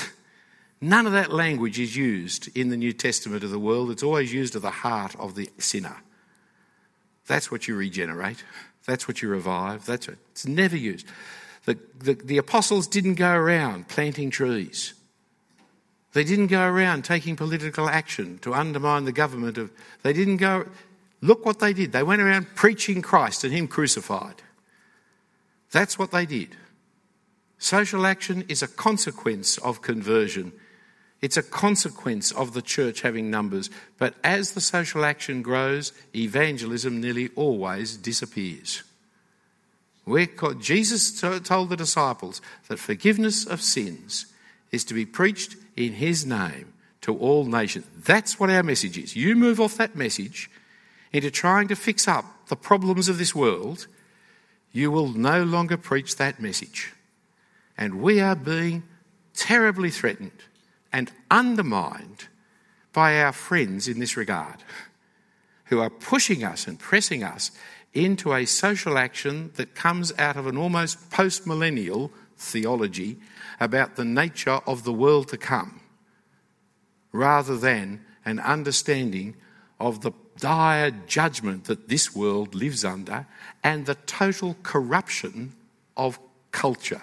None of that language is used in the New Testament of the world. It's always used of the heart of the sinner. That's what you regenerate. That's what you revive. That's what, it's never used. The, the, the apostles didn't go around planting trees. They didn't go around taking political action to undermine the government of. They didn't go. Look what they did. They went around preaching Christ and Him crucified. That's what they did. Social action is a consequence of conversion it's a consequence of the church having numbers. But as the social action grows, evangelism nearly always disappears. Jesus told the disciples that forgiveness of sins is to be preached in his name to all nations. That's what our message is. You move off that message into trying to fix up the problems of this world, you will no longer preach that message. And we are being terribly threatened and undermined by our friends in this regard, who are pushing us and pressing us into a social action that comes out of an almost post millennial theology about the nature of the world to come, rather than an understanding of the dire judgment that this world lives under and the total corruption of culture.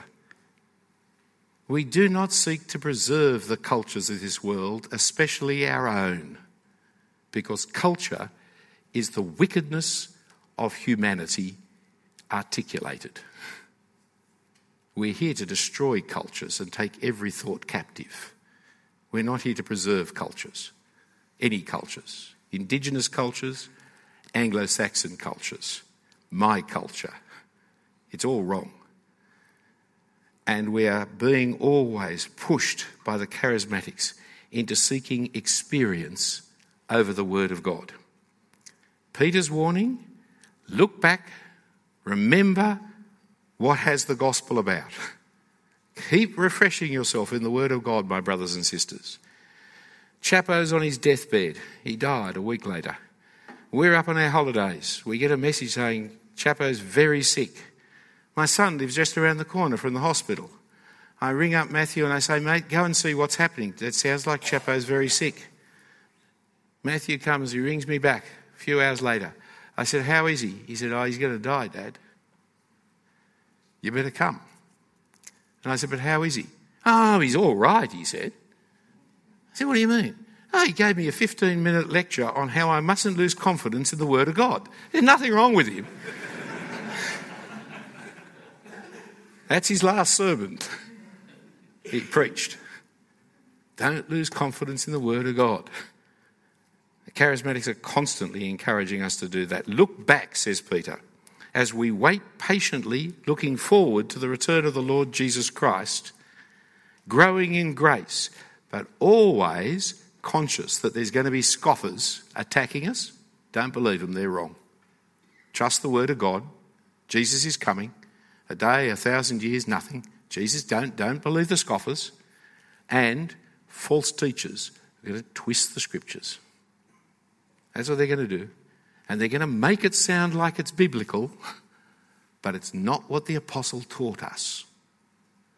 We do not seek to preserve the cultures of this world, especially our own, because culture is the wickedness of humanity articulated. We're here to destroy cultures and take every thought captive. We're not here to preserve cultures, any cultures, indigenous cultures, Anglo Saxon cultures, my culture. It's all wrong and we are being always pushed by the charismatics into seeking experience over the Word of God. Peter's warning look back, remember what has the gospel about. Keep refreshing yourself in the Word of God, my brothers and sisters. Chapo's on his deathbed. He died a week later. We're up on our holidays. We get a message saying Chapo's very sick. My son lives just around the corner from the hospital. I ring up Matthew and I say, mate, go and see what's happening. That sounds like Chapo's very sick. Matthew comes, he rings me back a few hours later. I said, How is he? He said, Oh, he's going to die, Dad. You better come. And I said, But how is he? Oh, he's all right, he said. I said, What do you mean? Oh, he gave me a 15 minute lecture on how I mustn't lose confidence in the Word of God. There's nothing wrong with him. That's his last sermon. He preached. Don't lose confidence in the Word of God. The charismatics are constantly encouraging us to do that. Look back, says Peter, as we wait patiently, looking forward to the return of the Lord Jesus Christ, growing in grace, but always conscious that there's going to be scoffers attacking us. Don't believe them, they're wrong. Trust the Word of God. Jesus is coming. A day, a thousand years, nothing. Jesus, don't, don't believe the scoffers. And false teachers are going to twist the scriptures. That's what they're going to do. And they're going to make it sound like it's biblical, but it's not what the apostle taught us.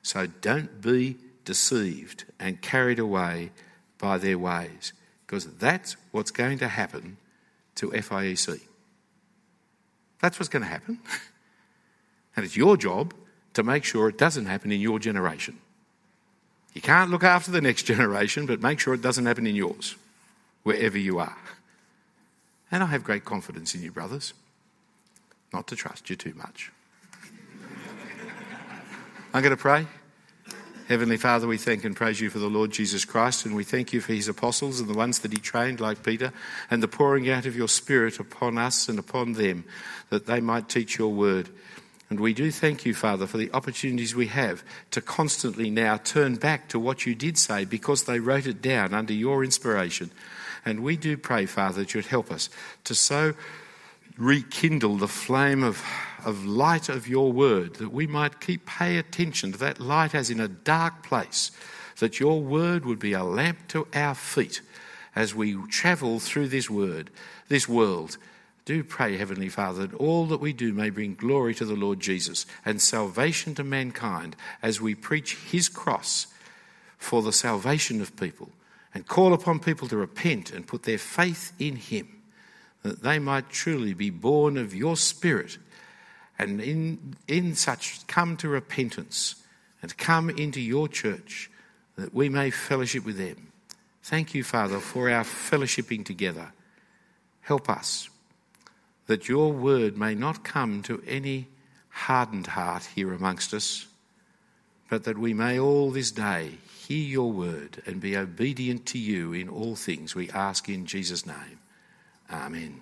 So don't be deceived and carried away by their ways. Because that's what's going to happen to FIEC. That's what's going to happen. And it's your job to make sure it doesn't happen in your generation. You can't look after the next generation, but make sure it doesn't happen in yours, wherever you are. And I have great confidence in you, brothers, not to trust you too much. I'm going to pray. Heavenly Father, we thank and praise you for the Lord Jesus Christ, and we thank you for his apostles and the ones that he trained, like Peter, and the pouring out of your Spirit upon us and upon them, that they might teach your word. And we do thank you, Father, for the opportunities we have to constantly now turn back to what you did say because they wrote it down under your inspiration. And we do pray, Father, that you'd help us to so rekindle the flame of, of light of your word, that we might keep pay attention to that light as in a dark place, that your word would be a lamp to our feet as we travel through this word, this world. Do pray, Heavenly Father, that all that we do may bring glory to the Lord Jesus and salvation to mankind as we preach his cross for the salvation of people and call upon people to repent and put their faith in him that they might truly be born of your spirit and in, in such come to repentance and come into your church that we may fellowship with them. Thank you, Father, for our fellowshipping together. Help us that your word may not come to any hardened heart here amongst us, but that we may all this day hear your word and be obedient to you in all things. We ask in Jesus' name. Amen.